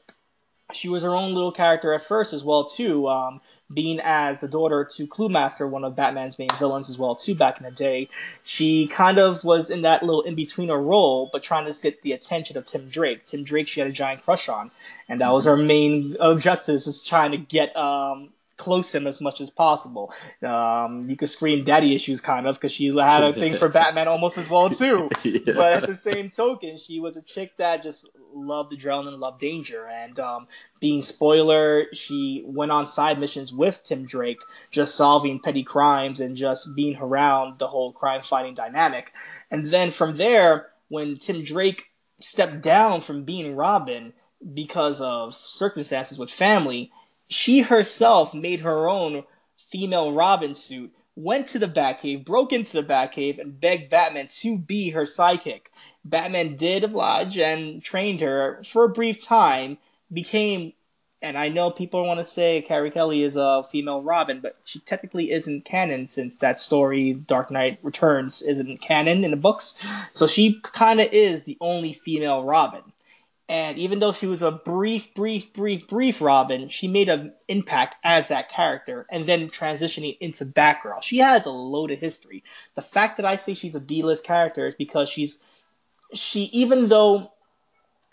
She was her own little character at first as well too, um, being as the daughter to Cluemaster, one of Batman's main villains as well too back in the day. She kind of was in that little in-betweener role, but trying to get the attention of Tim Drake. Tim Drake she had a giant crush on, and that was her main objective, just trying to get um, close him as much as possible. Um, you could scream daddy issues kind of because she had a <laughs> thing for Batman almost as well too. <laughs> yeah. But at the same token, she was a chick that just loved adrenaline, and loved danger, and um, being spoiler, she went on side missions with Tim Drake, just solving petty crimes and just being around the whole crime fighting dynamic. And then from there, when Tim Drake stepped down from being Robin because of circumstances with family she herself made her own female Robin suit, went to the Batcave, broke into the Batcave, and begged Batman to be her sidekick. Batman did oblige and trained her for a brief time, became and I know people want to say Carrie Kelly is a female Robin, but she technically isn't canon since that story, Dark Knight Returns, isn't canon in the books. So she kind of is the only female Robin. And even though she was a brief, brief, brief, brief Robin, she made an impact as that character and then transitioning into Batgirl. She has a loaded history. The fact that I say she's a B-list character is because she's, she, even though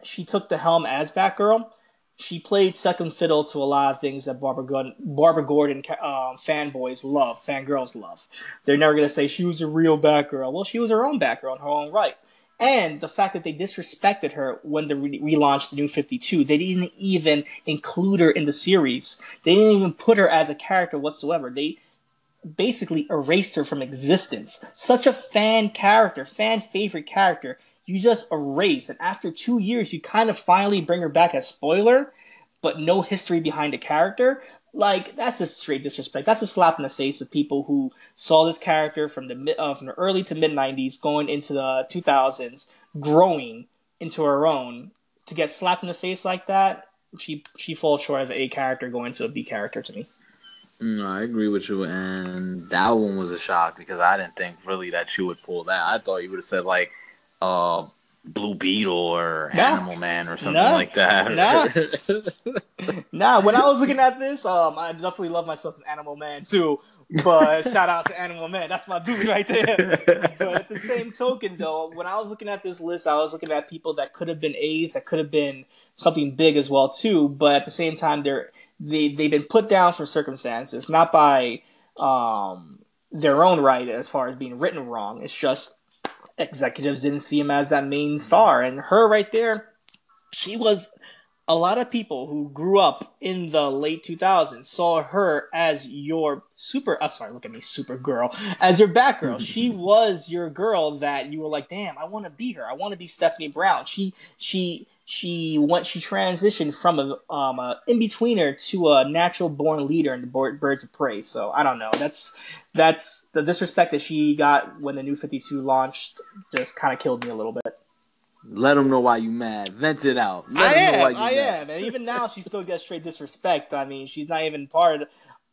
she took the helm as Batgirl, she played second fiddle to a lot of things that Barbara Gordon, Barbara Gordon um, fanboys love, fangirls love. They're never going to say she was a real Batgirl. Well, she was her own Batgirl in her own right and the fact that they disrespected her when they re- relaunched the New 52. They didn't even include her in the series. They didn't even put her as a character whatsoever. They basically erased her from existence. Such a fan character, fan favorite character, you just erase. And after two years, you kind of finally bring her back as spoiler, but no history behind the character. Like that's a straight disrespect. That's a slap in the face of people who saw this character from the uh, from the early to mid '90s, going into the 2000s, growing into her own. To get slapped in the face like that, she she falls short as a A character going to a B character to me. No, I agree with you, and that one was a shock because I didn't think really that you would pull that. I thought you would have said like, uh, Blue Beetle or nah. Animal Man or something nah. like that. Nah. <laughs> nah, when I was looking at this, um, I definitely love myself some Animal Man too. But <laughs> shout out to Animal Man, that's my dude right there. <laughs> but at the same token, though, when I was looking at this list, I was looking at people that could have been A's, that could have been something big as well too. But at the same time, they're they they've been put down for circumstances, not by um their own right as far as being written wrong. It's just executives didn't see him as that main star. And her right there, she was a lot of people who grew up in the late 2000s saw her as your super uh, sorry look at me super girl as your batgirl. <laughs> She was your girl that you were like damn i want to be her. I want to be stephanie brown. She she she went she transitioned from a, um, a in-betweener to a natural born leader in the birds of prey so i don't know that's that's the disrespect that she got when the new 52 launched just kind of killed me a little bit let them know why you mad. Vent it out. Let I am. I mad. am. And even now, she still gets straight disrespect. I mean, she's not even part, of,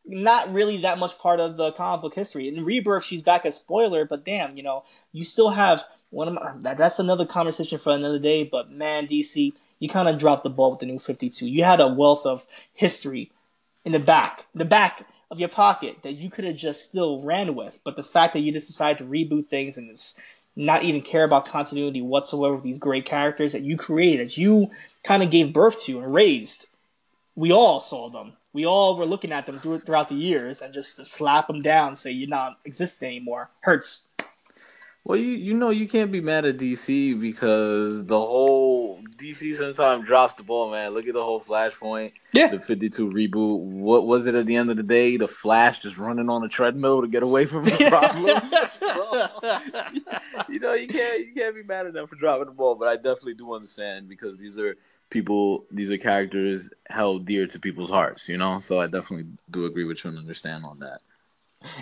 not really that much part of the comic book history. In Rebirth, she's back as spoiler, but damn, you know, you still have one of my, that, that's another conversation for another day. But man, DC, you kind of dropped the ball with the new 52. You had a wealth of history in the back, the back of your pocket that you could have just still ran with. But the fact that you just decided to reboot things and this not even care about continuity whatsoever with these great characters that you created, that you kind of gave birth to and raised. We all saw them. We all were looking at them throughout the years, and just to slap them down, say you're not existing anymore, hurts. Well, you you know you can't be mad at DC because the whole DC sometimes drops the ball, man. Look at the whole Flashpoint, yeah, the Fifty Two reboot. What was it at the end of the day? The Flash just running on a treadmill to get away from the <laughs> problem. <laughs> <laughs> you know you can't you can't be mad at them for dropping the ball, but I definitely do understand because these are people, these are characters held dear to people's hearts. You know, so I definitely do agree with you and understand on that.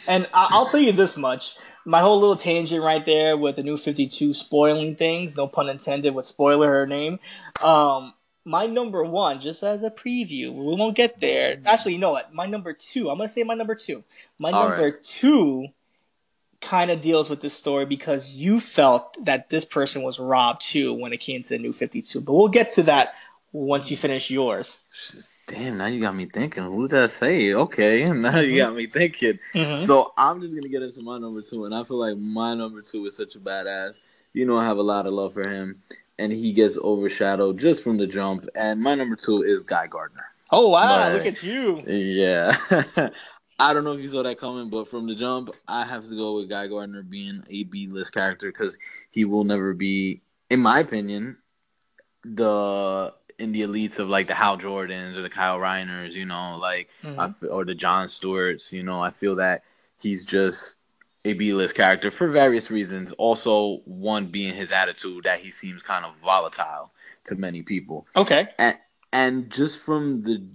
And I'll tell you this much: my whole little tangent right there with the new Fifty Two spoiling things, no pun intended, with spoiler her name. Um, my number one, just as a preview, we won't get there. Actually, you know what? My number two, I'm gonna say my number two. My All number right. two kind of deals with this story because you felt that this person was robbed too when it came to the new 52. But we'll get to that once you finish yours. Damn, now you got me thinking. Who did I say? Okay, <laughs> now you got me thinking. Mm-hmm. So I'm just gonna get into my number two, and I feel like my number two is such a badass. You know, I have a lot of love for him, and he gets overshadowed just from the jump. And my number two is Guy Gardner. Oh wow! But, look at you. Yeah. <laughs> I don't know if you saw that coming, but from the jump, I have to go with Guy Gardner being a B list character because he will never be, in my opinion, the in the elites of like the Hal Jordans or the Kyle Rayners, you know, like mm-hmm. or the John Stewarts, you know, I feel that he's just a B list character for various reasons. Also, one being his attitude that he seems kind of volatile to many people. Okay, and and just from the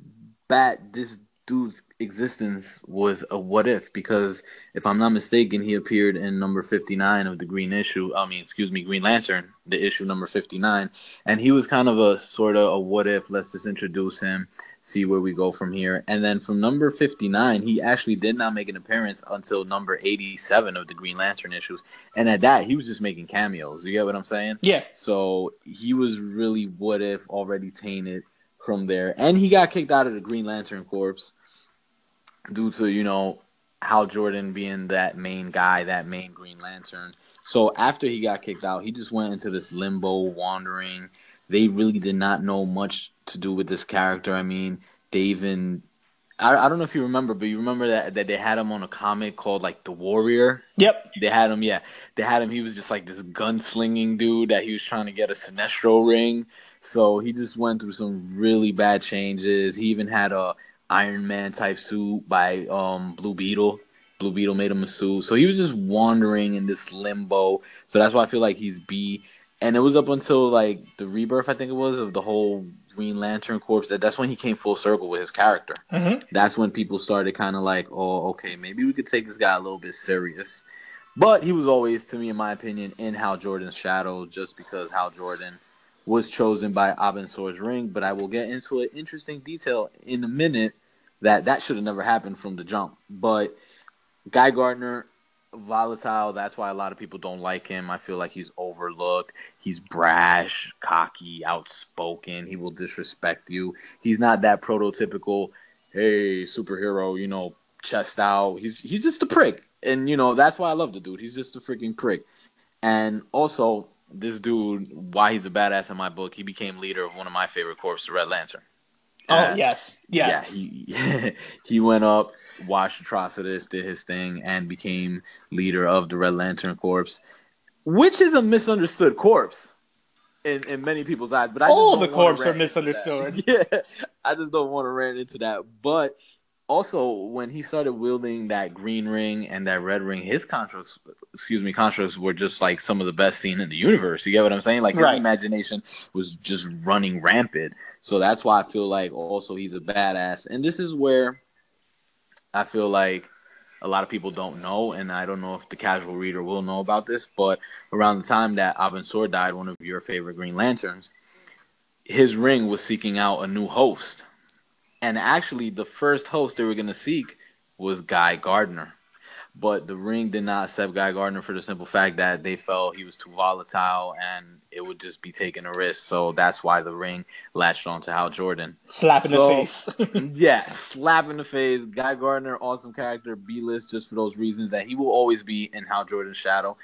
bat, this dude's existence was a what if because if I'm not mistaken, he appeared in number 59 of the Green issue. I mean, excuse me, Green Lantern, the issue number 59, and he was kind of a sort of a what if. Let's just introduce him, see where we go from here, and then from number 59, he actually did not make an appearance until number 87 of the Green Lantern issues, and at that, he was just making cameos. You get what I'm saying? Yeah. So he was really what if already tainted from there, and he got kicked out of the Green Lantern Corps due to you know Hal Jordan being that main guy, that main Green Lantern. So after he got kicked out, he just went into this limbo, wandering. They really did not know much to do with this character. I mean, they even I, I don't know if you remember, but you remember that that they had him on a comic called like The Warrior. Yep. They had him, yeah. They had him. He was just like this gunslinging dude that he was trying to get a Sinestro ring. So he just went through some really bad changes. He even had a Iron Man type suit by um, Blue Beetle. Blue Beetle made him a suit. So he was just wandering in this limbo. So that's why I feel like he's B. And it was up until like the rebirth, I think it was, of the whole Green Lantern Corps. That that's when he came full circle with his character. Mm-hmm. That's when people started kind of like, oh, okay, maybe we could take this guy a little bit serious. But he was always, to me, in my opinion, in Hal Jordan's shadow, just because Hal Jordan was chosen by Abin Sur's ring, but I will get into an interesting detail in a minute that that should have never happened from the jump. But Guy Gardner, volatile. That's why a lot of people don't like him. I feel like he's overlooked. He's brash, cocky, outspoken. He will disrespect you. He's not that prototypical, hey, superhero, you know, chest out. He's he's just a prick. And you know, that's why I love the dude. He's just a freaking prick. And also, this dude, why he's a badass in my book, he became leader of one of my favorite corps, the Red Lantern. Oh uh, yes, yes. Yeah, he <laughs> he went up, watched Atrocitus, did his thing, and became leader of the Red Lantern Corps, which is a misunderstood corps. in, in many people's eyes. But I All the don't wanna corpse are misunderstood. <laughs> Yeah, I just don't want to rant into that. But also, when he started wielding that green ring and that red ring, his constructs, excuse me, constructs were just like some of the best seen in the universe. You get what I'm saying? Like his Right. imagination was just running rampant. So that's why I feel like also he's a badass. And this is where I feel like a lot of people don't know, and I don't know if the casual reader will know about this, but around the time that Abin Sur died, one of your favorite Green Lanterns, his ring was seeking out a new host. And actually, the first host they were going to seek was Guy Gardner. But the ring did not accept Guy Gardner for the simple fact that they felt he was too volatile and it would just be taking a risk. So that's why the ring latched on to Hal Jordan. Slap in So- the face. <laughs> <laughs> yeah, slap in the face. Guy Gardner, awesome character, B list just for those reasons that he will always be in Hal Jordan's shadow.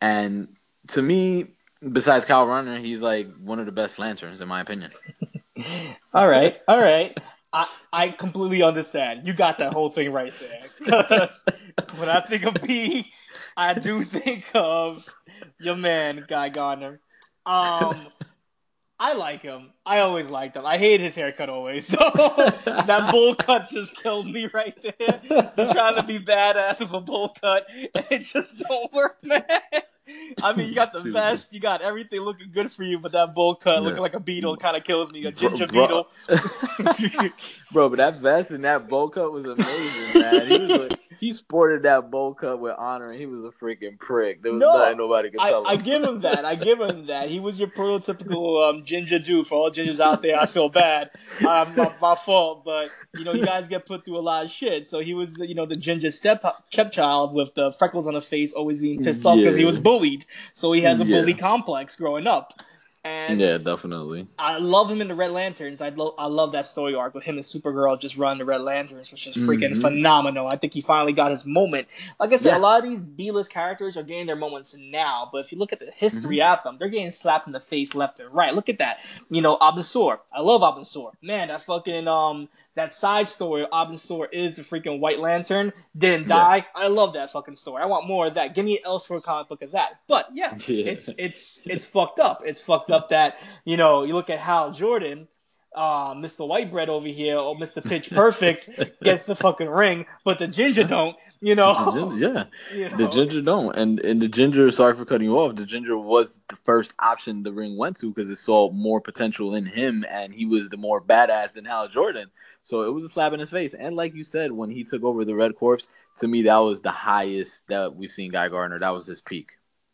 And to me, besides Kyle Rayner, he's like one of the best lanterns in my opinion. <laughs> all right, all right. I, I completely understand. You got that whole thing right there. <laughs> when I think of B, I do think of your man, Guy Gardner. Um, I like him. I always liked him. I hate his haircut always. <laughs> So that bowl cut just killed me right there. You're trying to be badass with a bowl cut, and it just don't work, man. I mean, you got the <laughs> vest, you got everything looking good for you, but that bowl cut looking like a beetle kind of kills me. A Bro- ginger bro- beetle. <laughs> Bro, but that vest and that bowl cut was amazing, man. He was like, he sported that bowl cut with honor, and he was a freaking prick. There was No, nothing nobody could I, tell him. I give him that. I give him that. He was your prototypical um, ginger dude. For all gingers out there, I feel bad. Um, my, my fault, but you know, you guys get put through a lot of shit. So he was, you know, the ginger step stepchild with the freckles on the face, always being pissed off because he was bullied. So he has a Yeah. bully complex growing up. And yeah, definitely. I love him in the Red Lanterns. I love I love that story arc with him and Supergirl just running the Red Lanterns, which is freaking Mhm. phenomenal. I think he finally got his moment. Like I said, Yeah. a lot of these B-list characters are getting their moments now, but if you look at the history Mm-hmm. of them, they're getting slapped in the face left and right. Look at that. You know, Abin Sur. I love Abin Sur. Man, that fucking um that side story, Abin Sur is the freaking White Lantern, didn't Yeah. die. I love that fucking story. I want more of that. Give me an Elseworld comic book of that. But yeah, <laughs> Yeah. it's it's it's fucked up. It's fucked up that you know you look at Hal Jordan, uh, Mr. Whitebread over here, or Mr. Pitch Perfect <laughs> gets the fucking ring, but the Ginger don't. You know, ginger, yeah. <laughs> You know? The ginger don't, and and the ginger. Sorry for cutting you off. The ginger was the first option the ring went to because it saw more potential in him, and he was the more badass than Hal Jordan. So it was a slap in his face. And like you said, when he took over the Red Corps, to me that was the highest that we've seen Guy Gardner. That was his peak.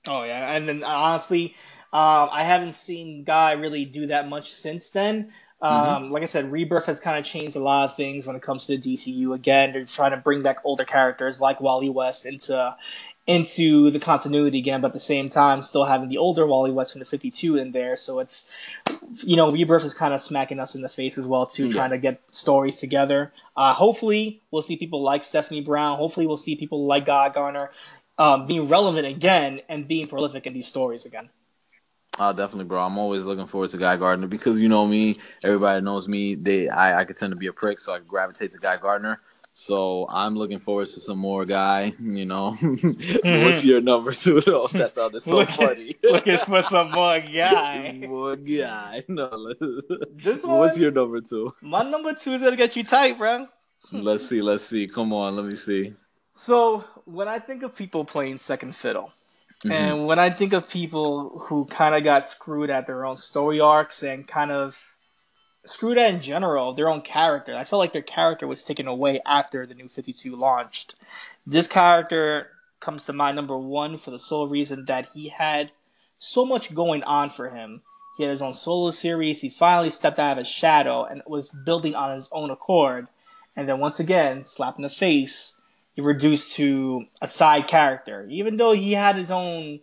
Oh yeah, and then honestly, um, I haven't seen Guy really do that much since then. Um, Like I said, Rebirth has kind of changed a lot of things when it comes to the DCU. Again, they're trying to bring back older characters like Wally West into into the continuity again, but at the same time, still having the older Wally West from the Fifty Two in there. So it's you know, Rebirth is kind of smacking us in the face as well too, Yeah. trying to get stories together. Uh, hopefully, we'll see people like Stephanie Brown. Hopefully, we'll see people like Guy Gardner um, being relevant again and being prolific in these stories again. Oh, definitely, bro. I'm always looking forward to Guy Gardner because you know me. Everybody knows me. They, I, I could tend to be a prick, so I gravitate to Guy Gardner. So I'm looking forward to some more Guy. You know, <laughs> what's mm-hmm. your number two though? <laughs> That sounded so Look- funny. Looking for some more <laughs> guy. more Guy. No, This one. what's your number two? My number two is gonna get you tight, bro. Let's see. Let's see. Come on. Let me see. So when I think of people playing second fiddle, Mhm. and when I think of people who kind of got screwed at their own story arcs and kind of screwed at in general, their own character, I felt like their character was taken away after the new 52 launched. This character comes to my number one for the sole reason that he had so much going on for him. He had his own solo series. He finally stepped out of his shadow and was building on his own accord. And then once again, slap in the face, reduced to a side character. Even though he had his own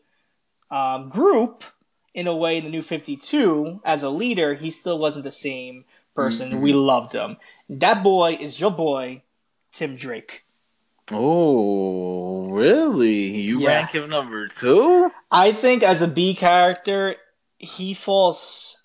um, group in a way in the new 52 as a leader, he still wasn't the same person. Mhm. We loved him. That boy is your boy, Tim Drake. Oh, really? You Yeah. rank him number two? I think as a B character, he falls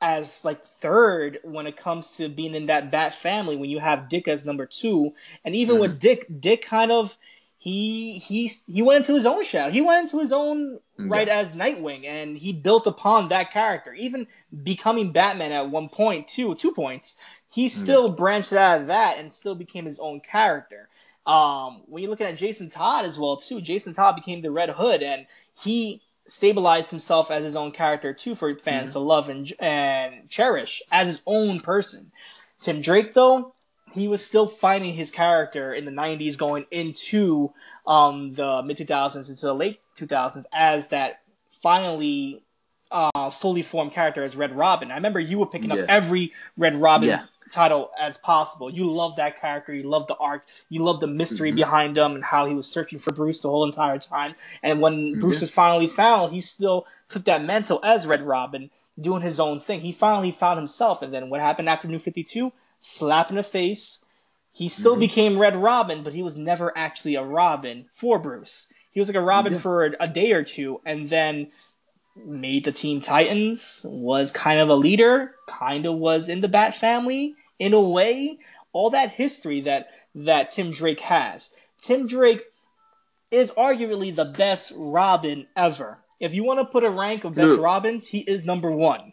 as like third when it comes to being in that bat family when you have Dick as number two. And even with Dick, Dick kind of he he he went into his own shadow. He went into his own right Yeah. as Nightwing, and he built upon that character. Even becoming Batman at one point, two two points, he still branched out of that and still became his own character. Um, when you're looking at Jason Todd as well, too, Jason Todd became the Red Hood, and he stabilized himself as his own character too for fans to love and and cherish as his own person. Tim Drake, though, he was still finding his character in the 90s going into um, the mid 2000s into the late 2000s as that finally uh, fully formed character as Red Robin. I remember you were picking Yeah. up every Red Robin Yeah. Title as possible. You love that character. You love the arc. You love the mystery Mhm. behind him and how he was searching for Bruce the whole entire time. And when Bruce was finally found, he still took that mantle as Red Robin, doing his own thing. He finally found himself. And then what happened after New 52? Slap in the face. He still Mhm. became Red Robin, but he was never actually a Robin for Bruce. He was like a Robin for a, a day or two, and then made the team Titans, was kind of a leader, kind of was in the Bat family in a way. All that history that that Tim Drake has. Tim Drake is arguably the best Robin ever. If you want to put a rank of best Dude. Robins, he is number one.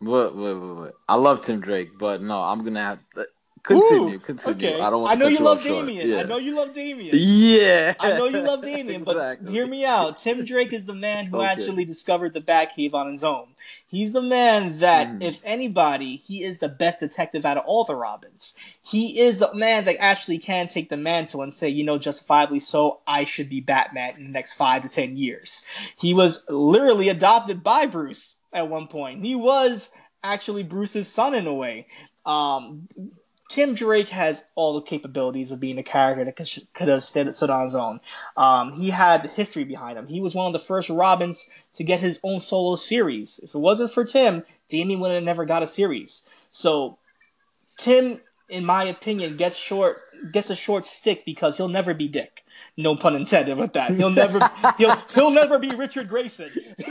What, what, what, what? I love Tim Drake, but no, I'm gonna have continue. Ooh, continue. Okay. I don't want. I know you love. Damian. Yeah. I know you love Damian. Yeah. I know you love Damian, but hear me out. Tim Drake is the man who Okay. actually discovered the Batcave on his own. He's the man that, Mhm. if anybody, he is the best detective out of all the Robins. He is the man that actually can take the mantle and say, you know, justifiably so, I should be Batman in the next five to ten years. He was literally adopted by Bruce at one point. He was actually Bruce's son in a way. Um, Tim Drake has all the capabilities of being a character that could, could have stood, stood on his own. Um, he had the history behind him. He was one of the first Robins to get his own solo series. If it wasn't for Tim, Damian would have never got a series. So Tim, in my opinion, gets short gets a short stick because he'll never be Dick. No pun intended with that. He'll never <laughs> he'll he'll never be Richard Grayson. <laughs>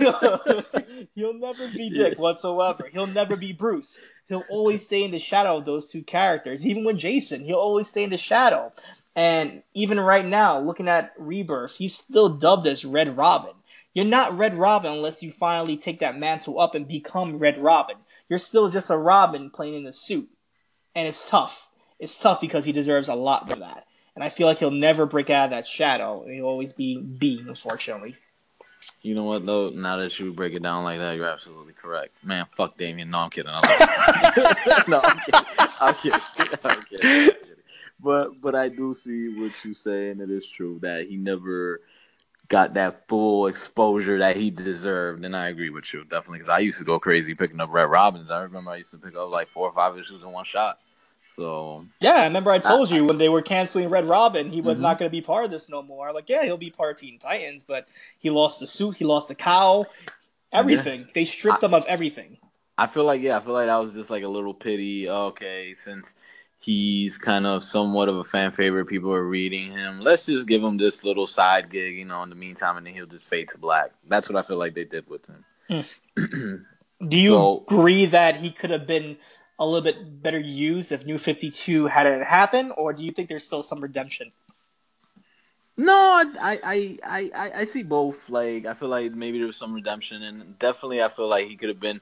he'll never be Dick whatsoever. He'll never be Bruce. He'll always stay in the shadow of those two characters. Even with Jason, he'll always stay in the shadow. And even right now, looking at Rebirth, he's still dubbed as Red Robin. You're not Red Robin unless you finally take that mantle up and become Red Robin. You're still just a Robin playing in a suit. And it's tough. It's tough because he deserves a lot for that. And I feel like he'll never break out of that shadow. He'll always be B, unfortunately. You know what though? Now that you break it down like that, you're absolutely correct. Man, fuck Damian. No, I'm kidding. I love him. no, I'm kidding. I'm kidding. <laughs> I'm kidding. I'm kidding. But but I do see what you say, and it is true that he never got that full exposure that he deserved. And I agree with you definitely because I used to go crazy picking up Red Robins. I remember I used to pick up like four or five issues in one shot. So Yeah, I remember I told you when they were canceling Red Robin, he was Mhm. not going to be part of this no more. Like, yeah, he'll be part of Teen Titans, but he lost the suit, he lost the cow, everything. They stripped him of everything. I feel like yeah, I feel like that was just like a little pity. Okay, since he's kind of somewhat of a fan favorite, people are reading him. Let's just give him this little side gig, you know, in the meantime, and then he'll just fade to black. That's what I feel like they did with him. <clears throat> Do you So- agree that he could have been a little bit better used if New 52 hadn't happened, or do you think there's still some redemption? No, I, I, I, I, I- I see both. Like, I feel like maybe there was some redemption, and definitely I feel like he could have been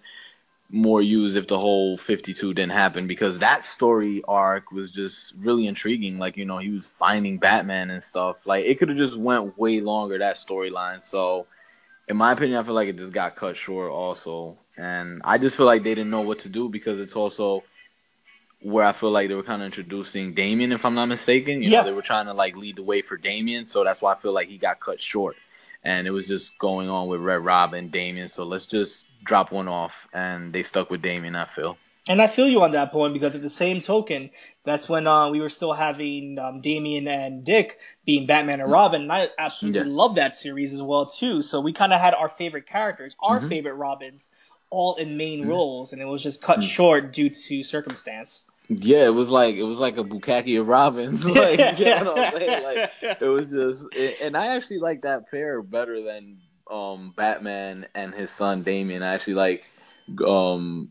more used if the whole 52 didn't happen because that story arc was just really intriguing. Like, you know, he was finding Batman and stuff. Like, it could have just went way longer that storyline. So, in my opinion, I feel like it just got cut short also, and I just feel like they didn't know what to do because it's also where I feel like they were kind of introducing Damian, if I'm not mistaken. You Yeah. know, they were trying to like lead the way for Damian, so that's why I feel like he got cut short. And it was just going on with Red Robin, Damian. So let's just drop one off, and they stuck with Damian. I feel. And I feel you on that point because at the same token, that's when uh, we were still having um, Damian and Dick being Batman and Robin. And I absolutely Yeah. love that series as well too. So we kind of had our favorite characters, our Mhm. favorite Robins, all in main Mhm. roles, and it was just cut Mhm. short due to circumstance. Yeah, it was like it was like a Bukaki of Robins. <laughs> like, you know what I'm saying? Like <laughs> it was just, and I actually like that pair better than um Batman and his son Damian. I actually like um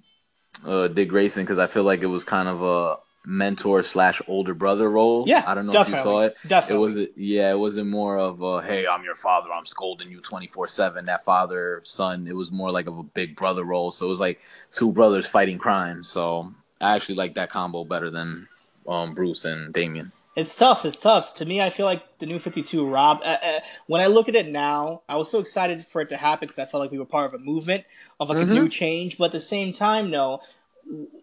uh Dick Grayson because I feel like it was kind of a mentor slash older brother role. Yeah, I don't know definitely, if you saw it. Definitely. It was yeah, it wasn't more of a hey, I'm your father, I'm scolding you 24/7. That father son, it was more like of a big brother role. So it was like two brothers fighting crime. So I actually like that combo better than um, Bruce and Damian. It's tough. It's tough. To me, I feel like the new 52 Rob. Uh, uh, when I look at it now, I was so excited for it to happen because I felt like we were part of a movement of like Mhm. a new change. But at the same time, no,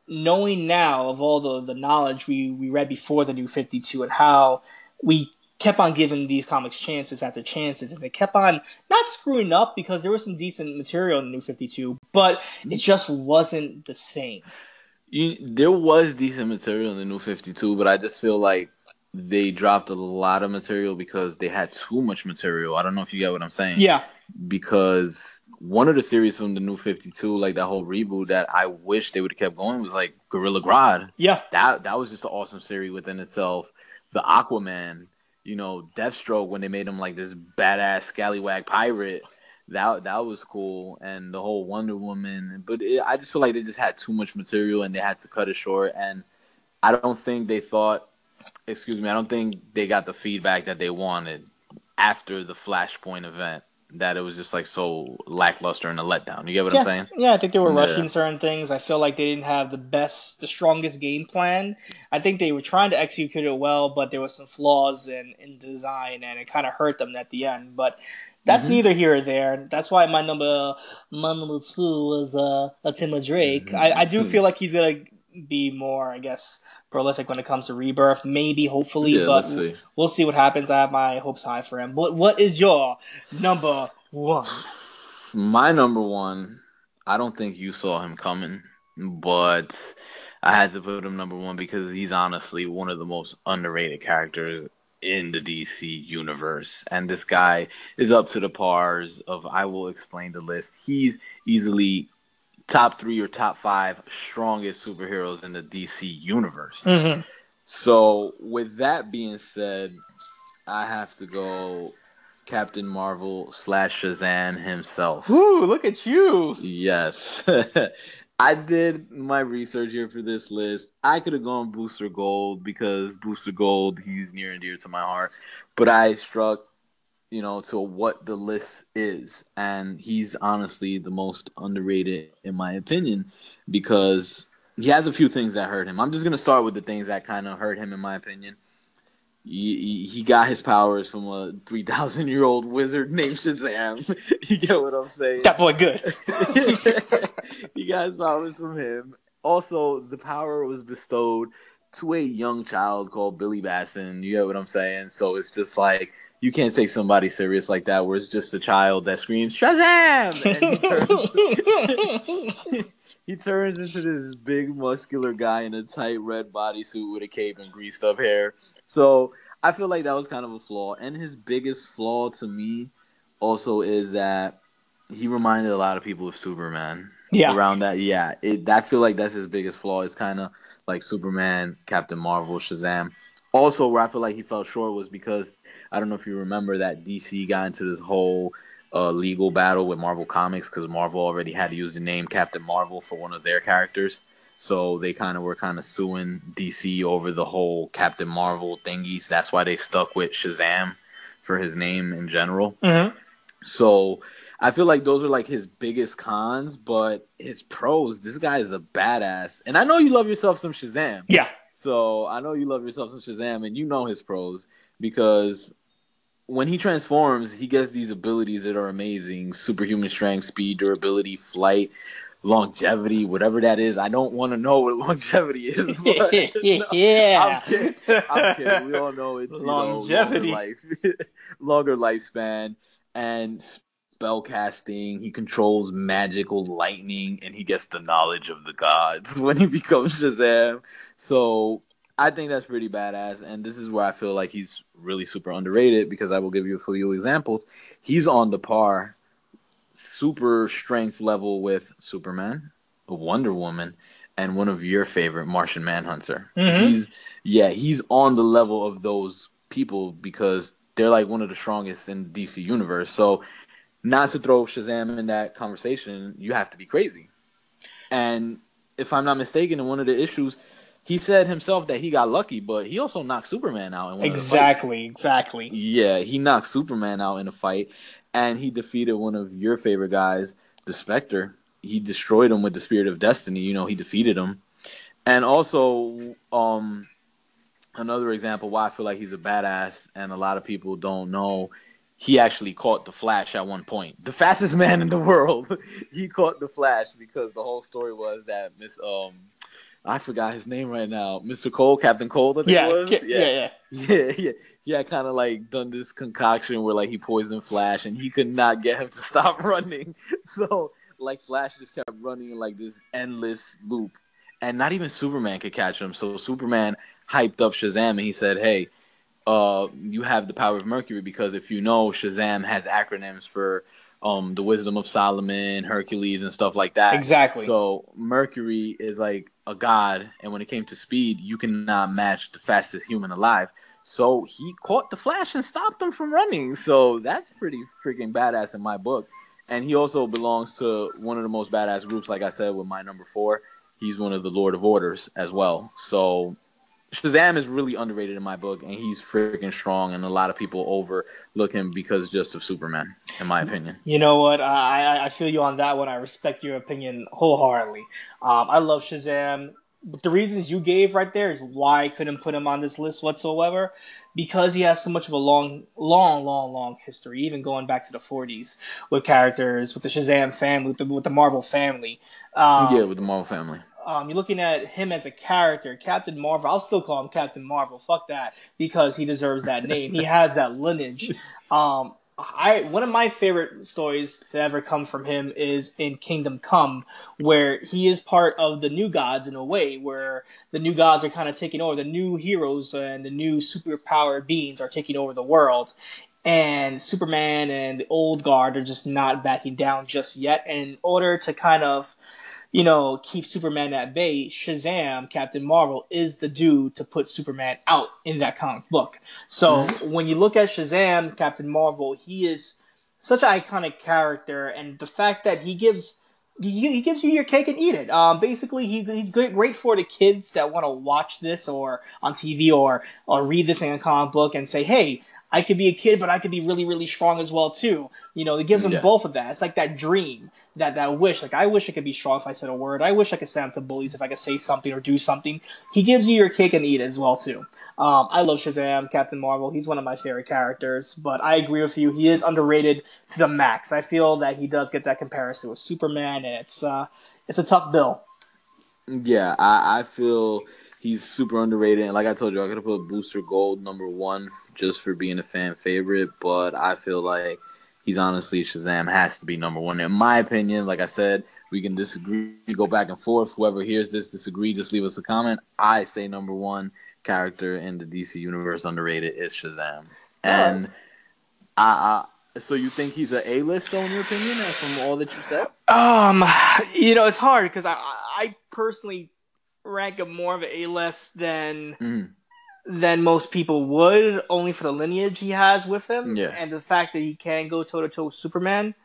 knowing now of all the the knowledge we we read before the new 52 and how we kept on giving these comics chances after chances, and they kept on not screwing up because there was some decent material in the new 52, but it just wasn't the same. You, there was decent material in the new 52, but I just feel like they dropped a lot of material because they had too much material. I don't know if you get what I'm saying. Yeah, Because one of the series from the new 52, like that whole reboot that I wish they would have kept going was like Gorilla Grodd. yeah, That that was just an awesome series within itself. The Aquaman, you know, Deathstroke when they made him like this badass scallywag pirate. That that was cool, and the whole Wonder Woman. But it, I just feel like they just had too much material, and they had to cut it short. And I don't think they thought, excuse me, I don't think they got the feedback that they wanted after the Flashpoint event. That it was just like so lackluster and a letdown. You get what yeah, I'm saying? Yeah, I think they were Yeah. rushing certain things. I feel like they didn't have the best, the strongest game plan. I think they were trying to execute it well, but there was some flaws in in design, and it kind of hurt them at the end. But that's Mhm. neither here or there. That's why my number my number two was uh, a Tim Drake. Mhm. I, I do feel like he's gonna be more, I guess, prolific when it comes to rebirth. Maybe, hopefully, Yeah, but see. we'll see what happens. I have my hopes high for him. What what is your number one? My number one, I don't think you saw him coming, but I had to put him number one because he's honestly one of the most underrated characters in the DC universe. And this guy is up to the pars of I will explain the list. He's easily top three or top five strongest superheroes in the DC universe. Mm-hmm. So, with that being said, I have to go Captain Marvel slash Shazam himself. Ooh, look at you! Yes. <laughs> I did my research here for this list. I could have gone Booster Gold because Booster Gold, he's near and dear to my heart. But I struck, you know, to what the list is. And he's honestly the most underrated, in my opinion, because he has a few things that hurt him. I'm just going to start with the things that kind of hurt him, in my opinion. He, he got his powers from a 3,000 year old wizard <laughs> named Shazam. <laughs> you get what I'm saying? That boy good. <laughs> he got his powers from him. Also, the power was bestowed to a young child called Billy Batson. You get what I'm saying? So it's just like you can't take somebody serious like that, where it's just a child that screams Shazam, and he turns, <laughs> <laughs> he turns into this big muscular guy in a tight red bodysuit with a cape and greased up hair. So I feel like that was kind of a flaw. And his biggest flaw to me also is that he reminded a lot of people of Superman. yeah. Around that, yeah. It, I feel like that's his biggest flaw. It's kind of like Superman, Captain Marvel, Shazam. Also, where I feel like he fell short was because I don't know if you remember that DC got into this whole uh, legal battle with Marvel Comics because Marvel already had to use the name Captain Marvel for one of their characters. So they kind of were kind of suing DC over the whole Captain Marvel thingies. That's why they stuck with Shazam for his name in general. Mm-hmm. So I feel like those are like his biggest cons, but his pros, this guy is a badass. And I know you love yourself some Shazam. Yeah. So I know you love yourself some Shazam and you know his pros because when he transforms, he gets these abilities that are amazing superhuman strength, speed, durability, flight, longevity, whatever that is. I don't want to know what <laughs> longevity is. <laughs> But yeah. I'm kidding. I'm kidding. We all know it's Longevity. You know, longer, life, <laughs> longer lifespan and spell casting. He controls magical lightning and he gets the knowledge of the gods when he becomes Shazam. So I think that's pretty badass. And this is where I feel like he's really super underrated because I will give you a few examples. He's on the par, super strength level with Superman, Wonder Woman, and one of your favorite Martian Manhunter. Mhm. He's yeah, he's on the level of those people because they're like one of the strongest in the DC universe. So not to throw Shazam in that conversation, you have to be crazy. And if I'm not mistaken, in one of the issues, he said himself that he got lucky, but he also knocked Superman out. In one exactly, exactly. Yeah, he knocked Superman out in a fight, and he defeated one of your favorite guys, the Spectre. He destroyed him with the Spirit of Destiny. You know, he defeated him, and also, um, another example why I feel like he's a badass, and a lot of people don't know. He actually caught the Flash at one point, the fastest man in the <laughs> world. he caught the Flash because the whole story was that Miss um I forgot his name right now. Mr. Cole, Captain Cold, I think yeah, it was. yeah, yeah, yeah, <laughs> yeah, yeah. yeah kind of like done this concoction where like he poisoned Flash, and he could not get him to stop <laughs> running. So like Flash just kept running like this endless loop, and not even Superman could catch him. So Superman hyped up Shazam, and he said, "Hey, uh, you have the power of Mercury because if you know, Shazam has acronyms for." Um, the wisdom of Solomon, Hercules, and stuff like that. Exactly. So Mercury is like a god, and when it came to speed, you cannot match the fastest human alive. So he caught the Flash and stopped him from running. So that's pretty freaking badass in my book. And he also belongs to one of the most badass groups, like I said, with my number four. He's one of the Lord of Orders as well. So Shazam is really underrated in my book, and he's freaking strong, and a lot of people overlook him because just of Superman, in my opinion. You know what? I I feel you on that one. I respect your opinion wholeheartedly. Um, I love Shazam. But the reasons you gave right there is why I couldn't put him on this list whatsoever, because he has so much of a long, long, long, long history, even going back to the 40s with characters, with the Shazam family, with the, with the Marvel family. Um, yeah, with the Marvel family um, you're looking at him as a character, Captain Marvel. I'll still call him Captain Marvel. Fuck that, because he deserves that name. he has that lineage. Um, I one of my favorite stories to ever come from him is in Kingdom Come, where he is part of the new gods in a way, where the new gods are kind of taking over. The new heroes and the new superpowered beings are taking over the world, and Superman and the old guard are just not backing down just yet. And in order to kind of you know, keep Superman at bay, Shazam, Captain Marvel, is the dude to put Superman out in that comic book. So mm-hmm. when you look at Shazam, Captain Marvel, he is such an iconic character, and the fact that he gives he, he gives you your cake and eat it. Um, basically, he, he's great, great for the kids that want to watch this or on TV or or read this in a comic book and say, hey. I could be a kid, but I could be really, really strong as well too. You know, it gives them yeah. both of that. It's like that dream that that wish. Like I wish I could be strong if I said a word. I wish I could stand up to bullies if I could say something or do something. He gives you your cake and eat it as well too. Um, I love Shazam, Captain Marvel. He's one of my favorite characters, but I agree with you. He is underrated to the max. I feel that he does get that comparison with Superman, and it's uh, it's a tough bill. Yeah, I, I feel he's super underrated. And like I told you, I could have put Booster Gold number one just for being a fan favorite, but I feel like he's honestly Shazam has to be number one in my opinion. Like I said, we can disagree, go back and forth. Whoever hears this disagree, just leave us a comment. I say number one character in the DC universe underrated is Shazam, and I, I so you think he's an A list though, in your opinion from all that you said? Um, you know it's hard because I I personally rank him more of an A list than. Mm than most people would, only for the lineage he has with him, yeah. and the fact that he can go toe to toe with Superman.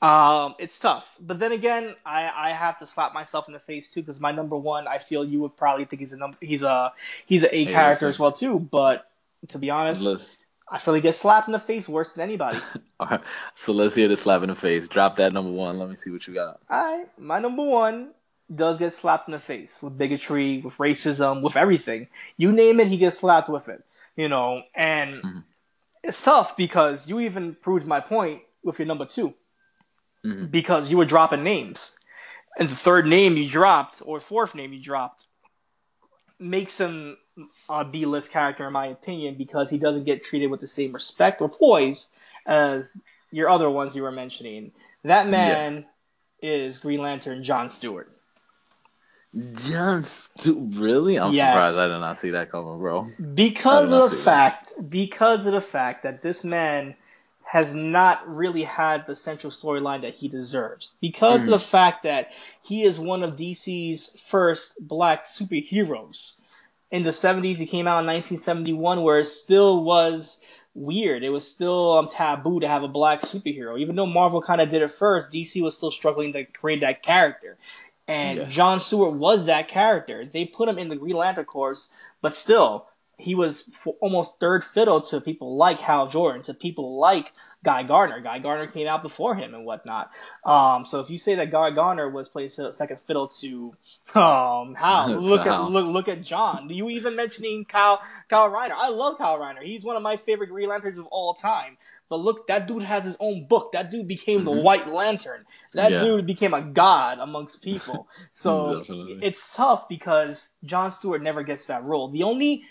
Um, it's tough, but then again, I, I have to slap myself in the face too because my number one, I feel you would probably think he's a number, he's a he's a A hey, character as well too. But to be honest. I feel he gets slapped in the face worse than anybody. <laughs> All right, so let's hear the slap in the face. Drop that number one. Let me see what you got. All right, my number one does get slapped in the face with bigotry, with racism, with everything. You name it, he gets slapped with it. You know, and mm-hmm. it's tough because you even proved my point with your number 2 mm-hmm. because you were dropping names. And the third name you dropped, or fourth name you dropped, makes him a B list character, in my opinion, because he doesn't get treated with the same respect or poise as your other ones you were mentioning. That man yeah. is Green Lantern John Stewart. Just really? I'm yes. surprised I did not see that coming, bro. Because of the fact, that. because of the fact that this man has not really had the central storyline that he deserves. Because mm-hmm. of the fact that he is one of DC's first black superheroes. In the 70s, he came out in 1971, where it still was weird. It was still um, taboo to have a black superhero. Even though Marvel kind of did it first, DC was still struggling to create that character And Yeah. John Stewart was that character. They put him in the Green Lantern Corps, but still, he was almost third fiddle to people like Hal Jordan, to people like Guy Gardner. Guy Gardner came out before him and whatnot. Um, so if you say that Guy Gardner was playing second fiddle to um, Hal, <laughs> look at look look at John. You even mentioning Kyle Kyle Rayner. I love Kyle Rayner. He's one of my favorite Green Lanterns of all time. But look, that dude has his own book. That dude became the Mhm. White Lantern. That Yeah. dude became a god amongst people. <laughs> So it's tough because John Stewart never gets that role. The only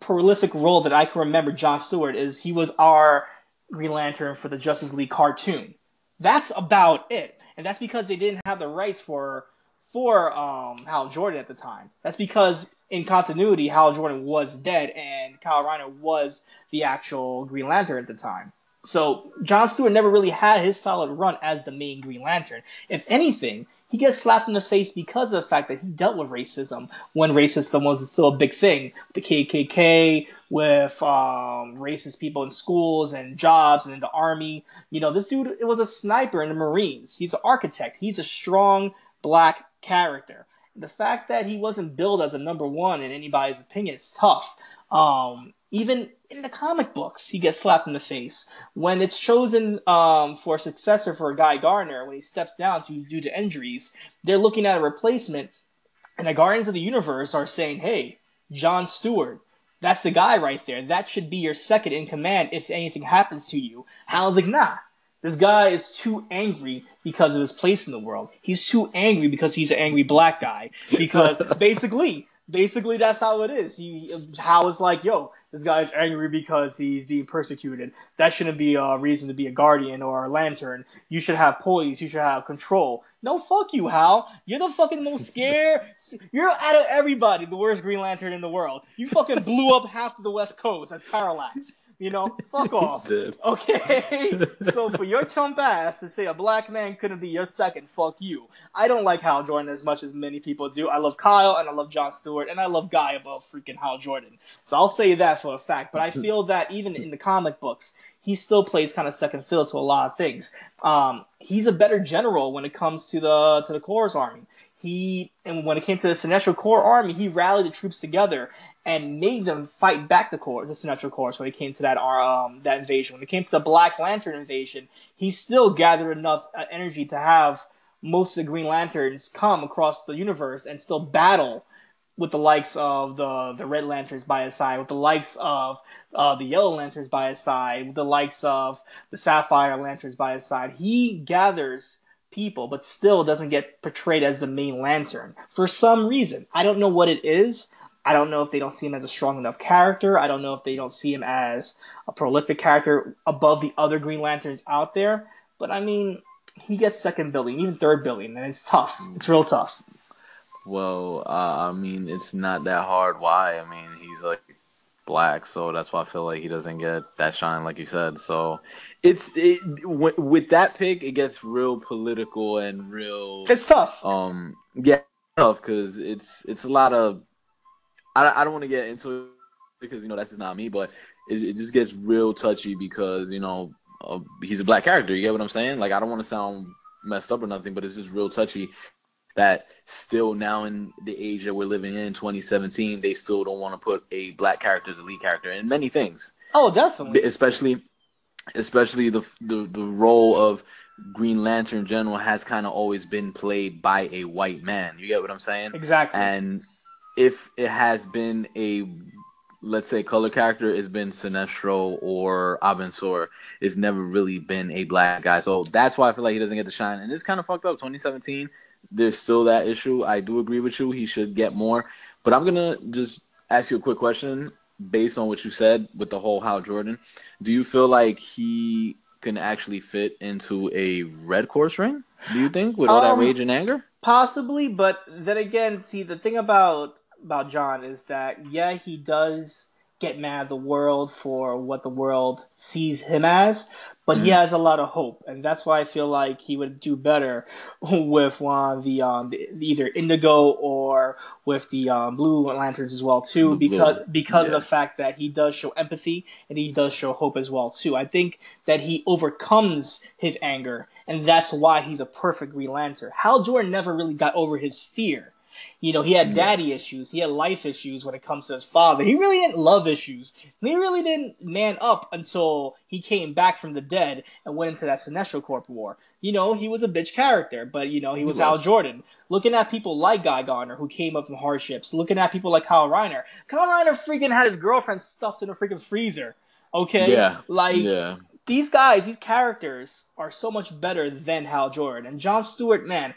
prolific role that I can remember John Stewart is he was our Green Lantern for the Justice League cartoon. That's about it, and that's because they didn't have the rights for for um, Hal Jordan at the time. That's because in continuity, Hal Jordan was dead and Kyle Rayner was the actual Green Lantern at the time. So John Stewart never really had his solid run as the main Green Lantern. If anything, he gets slapped in the face because of the fact that he dealt with racism when racism was still a big thing. The KKK, with um, racist people in schools and jobs and in the army. You know, this dude it was a sniper in the Marines. He's an architect. He's a strong black character. The fact that he wasn't billed as a number one in anybody's opinion is tough. Um, even in the comic books, he gets slapped in the face. When it's chosen um, for a successor for Guy Gardner, when he steps down to, due to injuries, they're looking at a replacement, and the Guardians of the Universe are saying, hey, John Stewart, that's the guy right there. That should be your second in command if anything happens to you. Hal's like, nah. This guy is too angry because of his place in the world. He's too angry because he's an angry black guy. Because <laughs> basically, basically that's how it is. He Hal is like, yo, this guy's angry because he's being persecuted. That shouldn't be a reason to be a guardian or a lantern. You should have poise. You should have control. No, fuck you, Hal. You're the fucking most <laughs> scared. You're out of everybody the worst Green Lantern in the world. You fucking blew up half of the West Coast as Parallax. You know, <laughs> fuck off. <laughs> Okay, so for your chump ass to say a black man couldn't be your second, fuck you. I don't like Hal Jordan as much as many people do. I love Kyle and I love John Stewart and I love Guy above freaking Hal Jordan. So I'll say that for a fact. But I <laughs> feel that even in the comic books, he still plays kind of second fiddle to a lot of things. Um, he's a better general when it comes to the to the Corps Army. He and when it came to the Sinestro Corps Army, he rallied the troops together and made them fight back the Corps, the Sinestro Corps, when it came to that um that invasion. When it came to the Black Lantern invasion, he still gathered enough uh, energy to have most of the Green Lanterns come across the universe and still battle with the likes of the the Red Lanterns by his side, with the likes of uh, the Yellow Lanterns by his side, with the likes of the Sapphire Lanterns by his side. He gathers people, but still doesn't get portrayed as the main lantern for some reason. I don't know what it is. I don't know if they don't see him as a strong enough character. I don't know if they don't see him as a prolific character above the other Green Lanterns out there. But I mean, he gets second billing, even third billing, and it's tough. It's real tough. Well, uh, I mean, it's not that hard. Why? I mean, he's like black, so that's why I feel like he doesn't get that shine, like you said. So it's it, w- with that pick, it gets real political and real. It's tough. Um, yeah, tough because it's it's a lot of. I I don't want to get into it because you know that's just not me, but it, it just gets real touchy because you know uh, he's a black character. You get what I'm saying? Like I don't want to sound messed up or nothing, but it's just real touchy that still now in the age that we're living in 2017 they still don't want to put a black character as a lead character in many things Oh, definitely. especially especially the the, the role of green lantern in general has kind of always been played by a white man you get what i'm saying Exactly. and if it has been a let's say color character it's been sinestro or Abin Sur it's never really been a black guy. So that's why i feel like he doesn't get the shine. And it's kind of fucked up. 2017 there's still that issue. I do agree with you. He should get more. But i'm gonna just ask you a quick question based on what you said with the whole Hal Jordan, do you feel like he can actually fit into a red course ring? Do you think with all Um, that rage and anger? Possibly, but then again, see the thing about about John is that yeah, he does get mad at the world for what the world sees him as, but he Mhm. has a lot of hope, and that's why I feel like he would do better <laughs> with one of the um the, either Indigo or with the um, Blue Lanterns as well too, Blue, because because yeah. of the fact that he does show empathy and he does show hope as well too. I think that he overcomes his anger and that's why he's a perfect Green Lantern. Hal Jordan never really got over his fear. You know, he had daddy issues, he had life issues when it comes to his father. He really didn't love issues. He really didn't man up until he came back from the dead and went into that Sinestro Corp war. You know, he was a bitch character, but you know, he was, was. Hal Jordan. Looking at people like Guy Gardner who came up from hardships, looking at people like Kyle Rayner. Kyle Rayner freaking had his girlfriend stuffed in a freaking freezer. Okay? Yeah. Like Yeah. these guys, these characters are so much better than Hal Jordan. And John Stewart, man,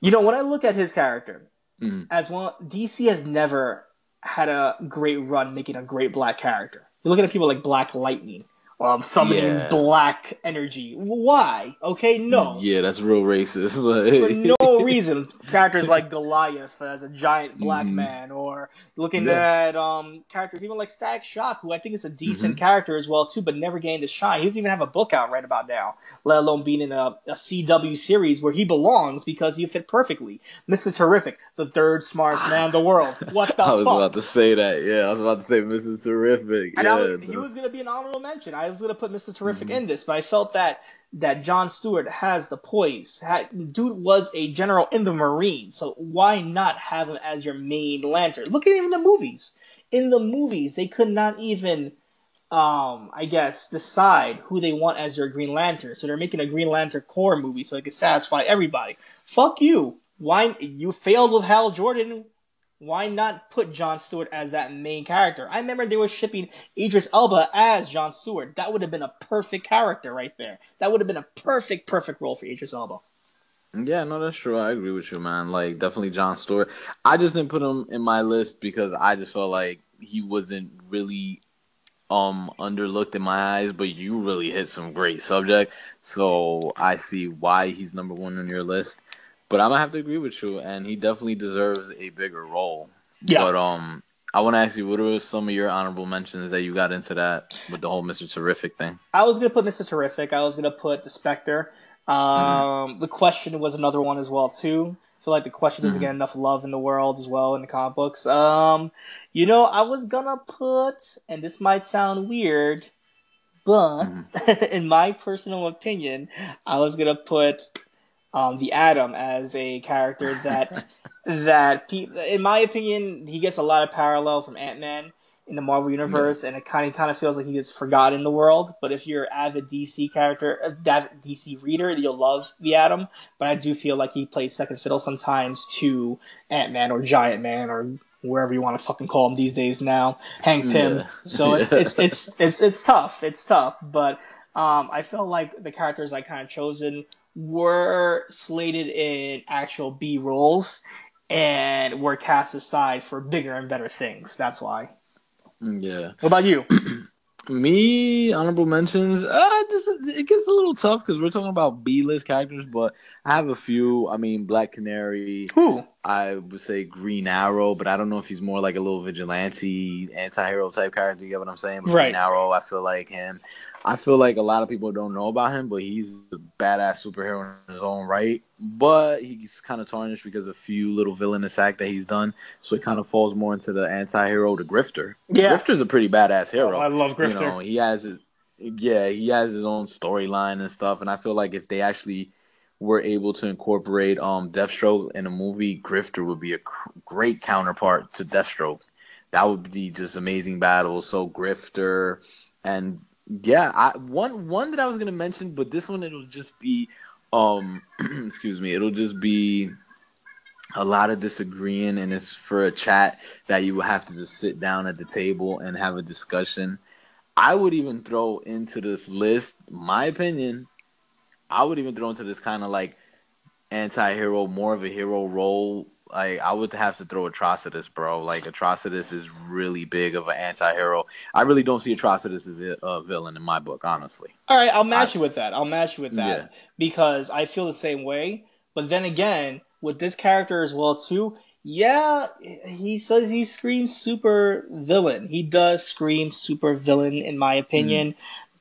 you know, when I look at his character, Mhm. as well, DC has never had a great run making a great black character. You're looking at people like Black Lightning, um, summoning Yeah. black energy. Why? Okay, no. Yeah, that's real racist. <laughs> For no reason, characters like Goliath as a giant black Mhm. man, or looking Yeah. at um characters even like Static Shock, who I think is a decent Mhm. character as well too, but never gained a shine. He doesn't even have a book out right about now, let alone being in a, a CW series where he belongs because he fit perfectly. Mister Terrific, the third smartest man in the world. <sighs> What the I was fuck? about to say that. Yeah, I was about to say Mrs. Terrific. And yeah, I was, he was going to be an honorable mention. I was going to put Mr. Terrific Mhm. in this, but I felt that that John Stewart has the poise. Dude was a general in the Marines, so why not have him as your main lantern? Look at even the movies. In the movies, they could not even, um, I guess, decide who they want as your Green Lantern. So they're making a Green Lantern Corps movie so they can satisfy everybody. Fuck you. Why you failed with Hal Jordan? Why not put John Stewart as that main character? I remember they were shipping Idris Elba as John Stewart. That would have been a perfect character right there. That would have been a perfect, perfect role for Idris Elba. Yeah, no, that's true. I agree with you, man. Like, definitely John Stewart. I just didn't put him in my list because I just felt like he wasn't really um underlooked in my eyes. But you really hit some great subject, so I see why he's number one on your list. But I'm gonna have to agree with you, and he definitely deserves a bigger role. Yeah. But um, I want to ask you, what are some of your honorable mentions that you got into that with the whole Mister Terrific thing? I was gonna put Mr. Terrific. I was gonna put the Spectre. Um, The Question was another one as well too. I feel like the Question doesn't Mhm. get enough love in the world as well in the comic books. Um, you know, I was gonna put, and this might sound weird, but <laughs> in my personal opinion, I was gonna put um, the Atom as a character that <laughs> that pe- in my opinion he gets a lot of parallel from Ant Man in the Marvel universe, and it kind of kind of feels like he gets forgotten in the world. But if you're an avid DC character, avid DC reader, you'll love the Atom. But I do feel like he plays second fiddle sometimes to Ant Man or Giant Man or wherever you want to fucking call him these days now, Hank Pym. Yeah. So it's, <laughs> it's it's it's it's tough. It's tough, but um, I felt like the characters I kind of chosen were slated in actual B roles and were cast aside for bigger and better things. That's why. Yeah. What about you? <clears throat> Me honorable mentions. Uh, this is, it gets a little tough because we're talking about B list characters, but I have a few. I mean, Black Canary. Who? I would say Green Arrow, but I don't know if he's more like a little vigilante, anti-hero type character. You get what I'm saying? But Right. Green Arrow, I feel like him. I feel like a lot of people don't know about him, but he's a badass superhero in his own right. But he's kind of tarnished because of a few little villainous act that he's done, so he kind of falls more into the anti-hero, the Grifter. Yeah. Grifter's a pretty badass hero. Oh, I love Grifter. You know, he has his, yeah, he has his own storyline and stuff, and I feel like if they actually were able to incorporate um Deathstroke in a movie, Grifter would be a cr- great counterpart to Deathstroke. That would be just amazing battles. So Grifter and yeah, I one one that I was gonna mention, but this one it'll just be um <clears throat> excuse me, it'll just be a lot of disagreeing and it's for a chat that you will have to just sit down at the table and have a discussion. I would even throw into this list, my opinion, I would even throw into this kind of like anti-hero, more of a hero role. Like I would have to throw Atrocitus, bro. Like Atrocitus is really big of an anti-hero. I really don't see Atrocitus as a, a villain in my book, honestly. All right, I'll match I- you with that. I'll match you with that Yeah. because I feel the same way. But then again, with this character as well too, yeah, he says he screams super villain. He does scream super villain in my opinion.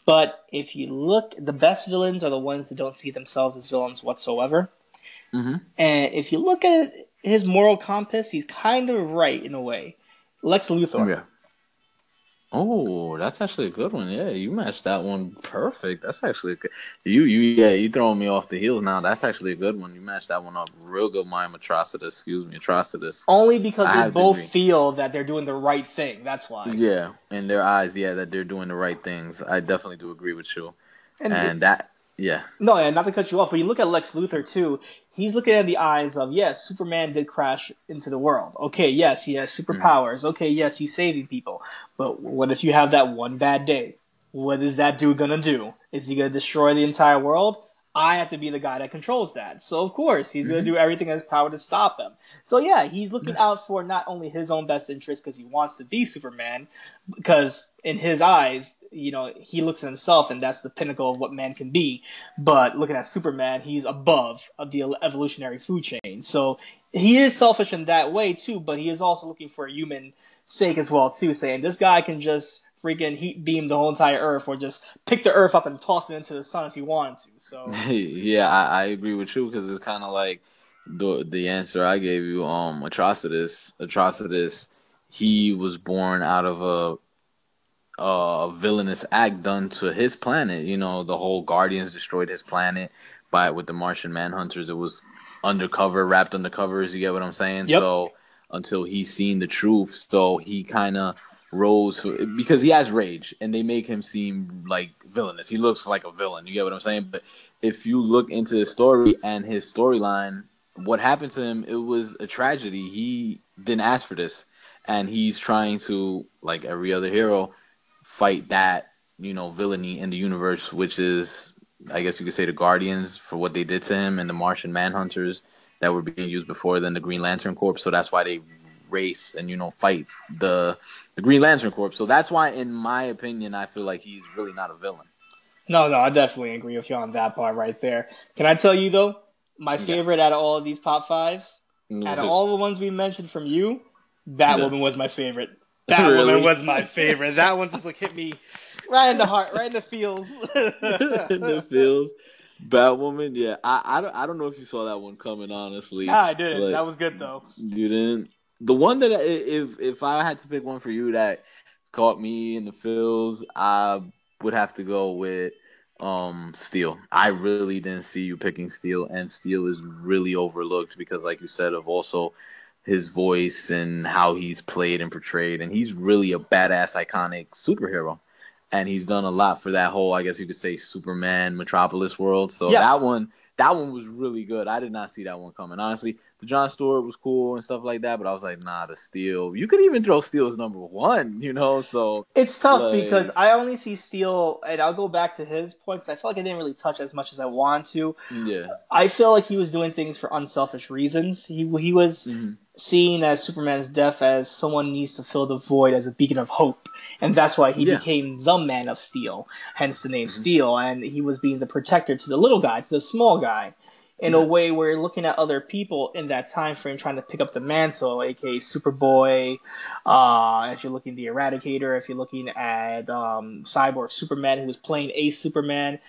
But if you look, the best villains are the ones that don't see themselves as villains whatsoever. Mhm. And if you look at his moral compass, he's kind of right in a way. Lex Luthor. Yeah. Oh, that's actually a good one. Yeah, you matched that one perfect. That's actually a good. You you yeah, you throwing me off the heels now. That's actually a good one. You matched that one up real good. My atrocitus, excuse me, atrocitus. Only because they both feel that they're doing the right thing. That's why. Yeah, in their eyes, yeah, that they're doing the right things. I definitely do agree with you. And, and that yeah. No, and not to cut you off, but you look at Lex Luthor too, he's looking at the eyes of yes, Superman did crash into the world. Okay, yes, he has superpowers. Mm-hmm. Okay, yes, he's saving people. But what if you have that one bad day? What is that dude gonna do? Is he gonna destroy the entire world? I have to be the guy that controls that. So of course he's mm-hmm. gonna do everything in his power to stop them. So yeah, he's looking out for not only his own best interest because he wants to be Superman, because in his eyes you know, he looks at himself and that's the pinnacle of what man can be. But looking at Superman, he's above the evolutionary food chain. So he is selfish in that way too, but he is also looking for a human sake as well too, saying this guy can just freaking heat beam the whole entire Earth or just pick the Earth up and toss it into the sun if you wanted to. So <laughs> yeah, I, I agree with you because it's kind of like the the answer I gave you. Um, Atrocitus, Atrocitus, he was born out of a uh, villainous act done to his planet. You know, the whole Guardians destroyed his planet by with the Martian Manhunters. It was undercover, wrapped under covers. You get what I'm saying? Yep. So until he's seen the truth, so he kind of rose for, because he has rage, and they make him seem like villainous. He looks like a villain. You get what I'm saying? But if you look into the story and his storyline, what happened to him? It was a tragedy. He didn't ask for this, and he's trying to, like every other hero, fight that you know villainy in the universe, which is I guess you could say the Guardians for what they did to him, and the Martian Manhunters that were being used before then the Green Lantern Corps. So that's why they race and you know fight the the Green Lantern Corps. So that's why, in my opinion, I feel like he's really not a villain. No, no, I definitely agree with you on that part right there. Can I tell you though, my favorite yeah. out of all of these top fives, mm-hmm. out of all the ones we mentioned from you, Batwoman yeah. was my favorite. <laughs> That really? woman was my favorite. That one just like hit me right in the heart, right in the feels. in <laughs> <laughs> the feels. Batwoman, yeah. I, I don't I don't know if you saw that one coming. Honestly, nah, I didn't. Like, that was good though. You didn't. The one that if if I had to pick one for you that caught me in the feels, I would have to go with um Steel. I really didn't see you picking Steel, and Steel is really overlooked because, like you said, of also his voice and how he's played and portrayed, and he's really a badass, iconic superhero. And he's done a lot for that whole, I guess you could say, Superman Metropolis world. So yeah. that one, that one was really good. I did not see that one coming. Honestly, the John Stewart was cool and stuff like that, but I was like, nah, the Steel. You could even throw Steel as number one, <laughs> you know. So it's tough like... because I only see Steel, and I'll go back to his point because I feel like I didn't really touch as much as I want to. Yeah, I feel like he was doing things for unselfish reasons. He he was. Mm-hmm seen as Superman's death as someone needs to fill the void as a beacon of hope. And that's why he yeah. became the Man of Steel, hence the name mm-hmm. Steel. And he was being the protector to the little guy, to the small guy, in a way where you're looking at other people in that time frame trying to pick up the mantle, aka Superboy. Uh, if you're looking at the Eradicator, if you're looking at um, Cyborg Superman, who was playing a Superman,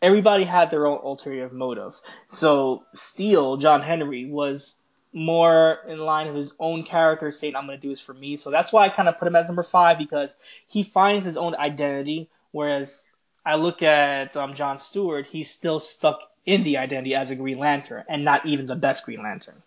everybody had their own ulterior motive. So Steel, John Henry, was more in line of his own character saying I'm going to do this for me. So that's why I kind of put him as number five because he finds his own identity. Whereas I look at um, John Stewart, he's still stuck in the identity as a Green Lantern and not even the best Green Lantern.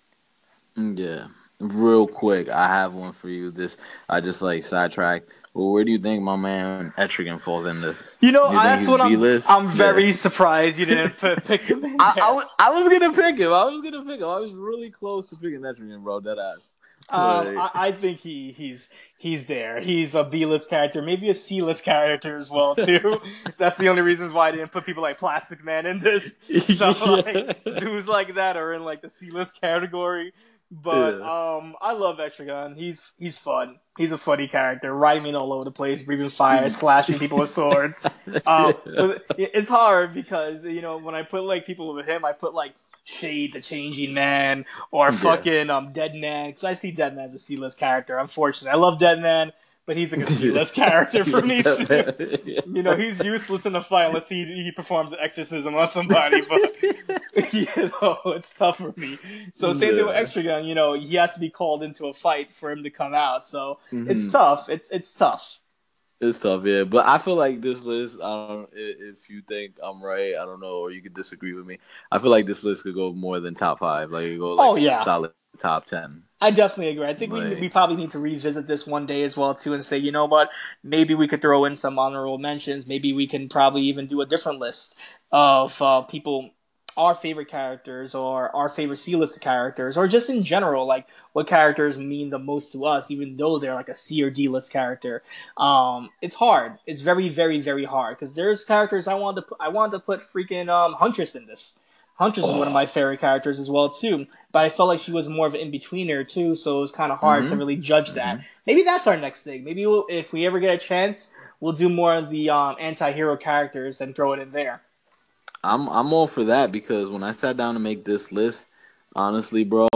Yeah. Real quick, I have one for you. This I just like sidetracked. Well, where do you think my man Etrigan falls in this? You know, you that's what I'm. I'm very yeah. surprised you didn't <laughs> pick him. I, I, was, I was gonna pick him. I was gonna pick him. I was really close to picking Etrigan, bro. That ass. Um, I, I, think he he's he's there. He's a B list character, maybe a C list character as well <laughs> too. That's the only reasons why I didn't put people like Plastic Man in this. <laughs> So like dudes like that are in like the C list category. But yeah. um, I love Etrigan. He's he's fun. He's a funny character, rhyming all over the place, breathing fire, <laughs> slashing people with swords. Um, but it's hard because you know when I put like people with him, I put like Shade, the Changing Man, or yeah. fucking um Deadman. Because I see Deadman as a C list character. Unfortunately, I love Deadman but he's like a <laughs> C-list character for me <laughs> too. You know, he's useless in a fight unless he he performs an exorcism on somebody. But <laughs> you know, it's tough for me. So same yeah. thing with Etrigan. You know, he has to be called into a fight for him to come out. So mm-hmm. it's tough. It's it's tough. It's tough, yeah. But I feel like this list. I don't. If you think I'm right, I don't know, or you could disagree with me. I feel like this list could go more than top five. Like it go like Oh, yeah. solid top ten. I definitely agree. I think we, we probably need to revisit this one day as well too, and say, you know what, maybe we could throw in some honorable mentions. Maybe we can probably even do a different list of uh, people, our favorite characters, or our favorite C list characters, or just in general, like what characters mean the most to us, even though they're like a C or D list character. Um, it's hard. It's very, very, very hard because there's characters I wanted to put, I wanted to put freaking um, Huntress in this. Huntress is one of my <sighs> favorite characters as well too, but I felt like she was more of an in betweener too, so it was kind of hard to Mhm. really judge that. Maybe that's our next thing. Maybe we'll, if we ever get a chance, we'll do more of the um, anti-hero characters and throw it in there. I'm I'm all for that because when I sat down to make this list, honestly, bro,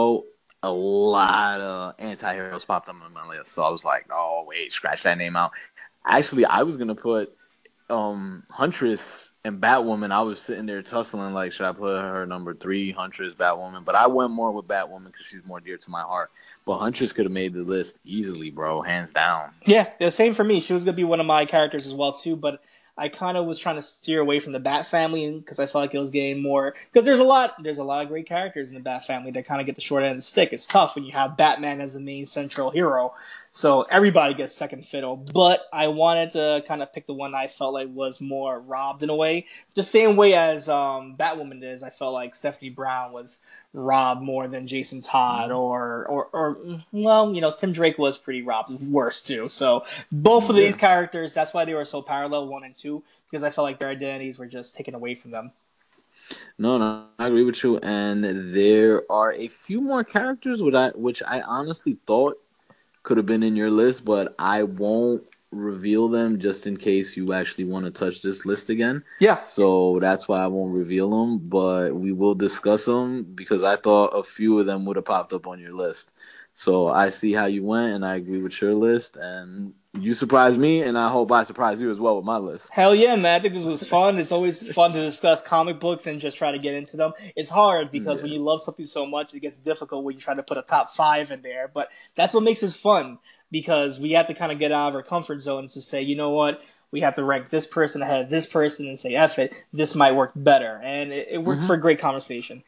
a lot of anti-heroes popped up on my list. So I was like, oh wait, scratch that name out. Actually, I was gonna put um Huntress and Batwoman. I was sitting there tussling like, should I put her number three, Huntress, Batwoman? But I went more with Batwoman because she's more dear to my heart. But Huntress could have made the list easily, bro, hands down. Yeah, the same for me. She was gonna be one of my characters as well too, but I kind of was trying to steer away from the Bat family because I felt like it was getting more because there's a lot there's a lot of great characters in the Bat family that kind of get the short end of the stick. It's tough when you have Batman as the main central hero, so everybody gets second fiddle. But I wanted to kind of pick the one I felt like was more robbed in a way, the same way as um, Batwoman is. I felt like Stephanie Brown was robbed more than Jason Todd or or or well, you know, Tim Drake was pretty robbed, worse too. So both of these characters, that's why they were so parallel, one and two, because I felt like their identities were just taken away from them. No, no, I agree with you. And there are a few more characters which I which I honestly thought could have been in your list, but I won't reveal them just in case you actually want to touch this list again. Yeah. So that's why I won't reveal them, but we will discuss them because I thought a few of them would have popped up on your list. So I see how you went, and I agree with your list, and you surprised me, and I hope I surprise you as well with my list. Hell yeah, man. I think this was fun. It's always fun to discuss comic books and just try to get into them. It's hard because when you love something so much, it gets difficult when you try to put a top five in there. But that's what makes it fun because we have to kind of get out of our comfort zones to say, you know what? We have to rank this person ahead of this person and say, F it, this might work better. And it, it works Mhm. for a great conversation.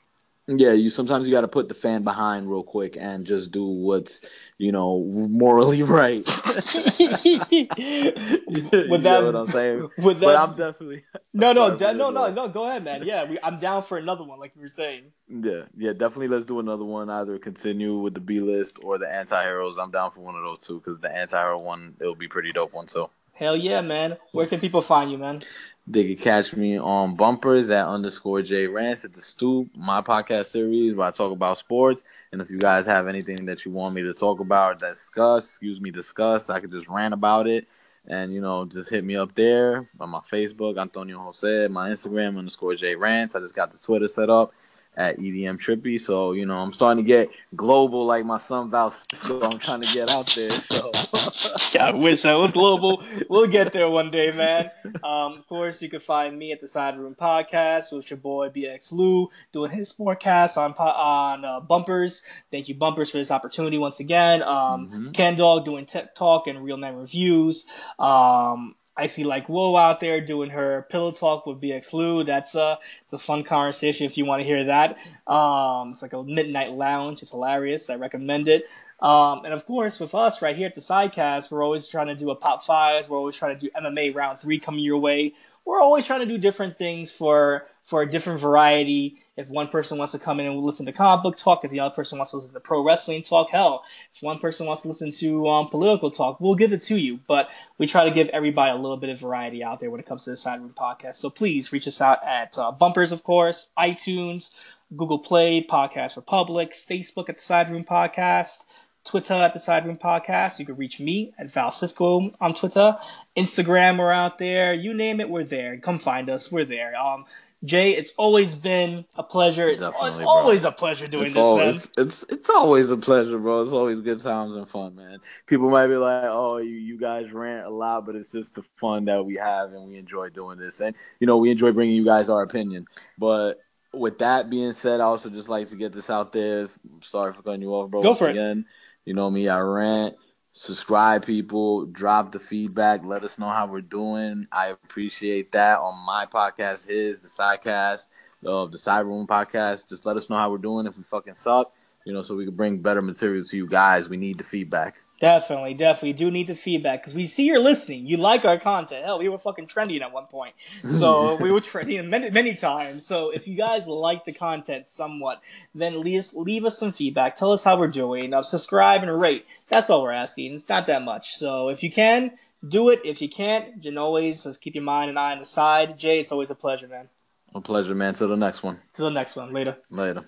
Yeah, you sometimes you got to put the fan behind real quick and just do what's you know morally <laughs> right. <laughs> with you that, know what I'm saying? with But that, I'm definitely <laughs> no, no, de- no, no, no. Go ahead, man. Yeah, we, I'm down for another one, like you were saying. yeah, yeah, definitely. Let's do another one. Either continue with the B list or the anti-heroes. I'm down for one of those two because the anti-hero one it'll be pretty dope one too. Hell yeah, man. Where can people find you, man? They can catch me on bumpers at underscore J Rants at the Stoop, my podcast series where I talk about sports. And if you guys have anything that you want me to talk about, discuss, excuse me, discuss, I could just rant about it. And you know, just hit me up there on my Facebook, Antonio Jose, my Instagram underscore J Rants. I just got the Twitter set up at EDM Trippy. So, you know, I'm starting to get global like my son Val Cisco. I'm trying to get out there. So <laughs> Yeah, I wish I was global. We'll get there one day, man. <laughs> Um, of course, you can find me at the Side Room Podcast with your boy BX Lou doing his sportcast on on uh, Bumpers. Thank you, Bumpers, for this opportunity once again. Um, Mhm. Ken Dog doing Tech Talk and Real Men Reviews. Um, I see like Whoa out there doing her pillow talk with BX Lou. That's a it's a fun conversation if you want to hear that. Um, it's like a midnight lounge. It's hilarious. I recommend it. Um, and of course, with us right here at the Sidecast, we're always trying to do a pop fives. We're always trying to do MMA round three coming your way. We're always trying to do different things for for a different variety. If one person wants to come in and listen to comic book talk, if the other person wants to listen to pro wrestling talk, hell, if one person wants to listen to um, political talk, we'll give it to you. But we try to give everybody a little bit of variety out there when it comes to the Side Room Podcast. So please reach us out at uh, Bumpers, of course, iTunes, Google Play, Podcast Republic, Facebook at the Side Room Podcast. Twitter at the Side Room Podcast. You can reach me at Val Cisco on Twitter. Instagram, we're out there. You name it, we're there. Come find us. We're there. Um, Jay, it's always been a pleasure. It's, Definitely, it's always a pleasure doing it's this, al- man. It's, it's it's always a pleasure, bro. It's always good times and fun, man. People might be like, "Oh, you, you guys rant a lot," but it's just the fun that we have, and we enjoy doing this. And you know, we enjoy bringing you guys our opinion. But with that being said, I also just like to get this out there. I'm sorry for cutting you off, bro. Go for it. Again, you know me, I rant. Subscribe, people. Drop the feedback. Let us know how we're doing. I appreciate that on my podcast, his, the sidecast, of the side room podcast. Just let us know how we're doing. If we fucking suck, you know, so we can bring better material to you guys. We need the feedback. Definitely, definitely do need the feedback because we see you're listening. You like our content. Hell, we were fucking trending at one point, so <laughs> we were trending many, many times. So if you guys like the content somewhat, then leave us, leave us some feedback. Tell us how we're doing. Uh, subscribe and rate. That's all we're asking. It's not that much. So if you can, do it. If you can't, you can always just keep your mind and eye on the side. Jay, it's always a pleasure, man. A pleasure, man. Till the next one. Till the next one. Later. Later.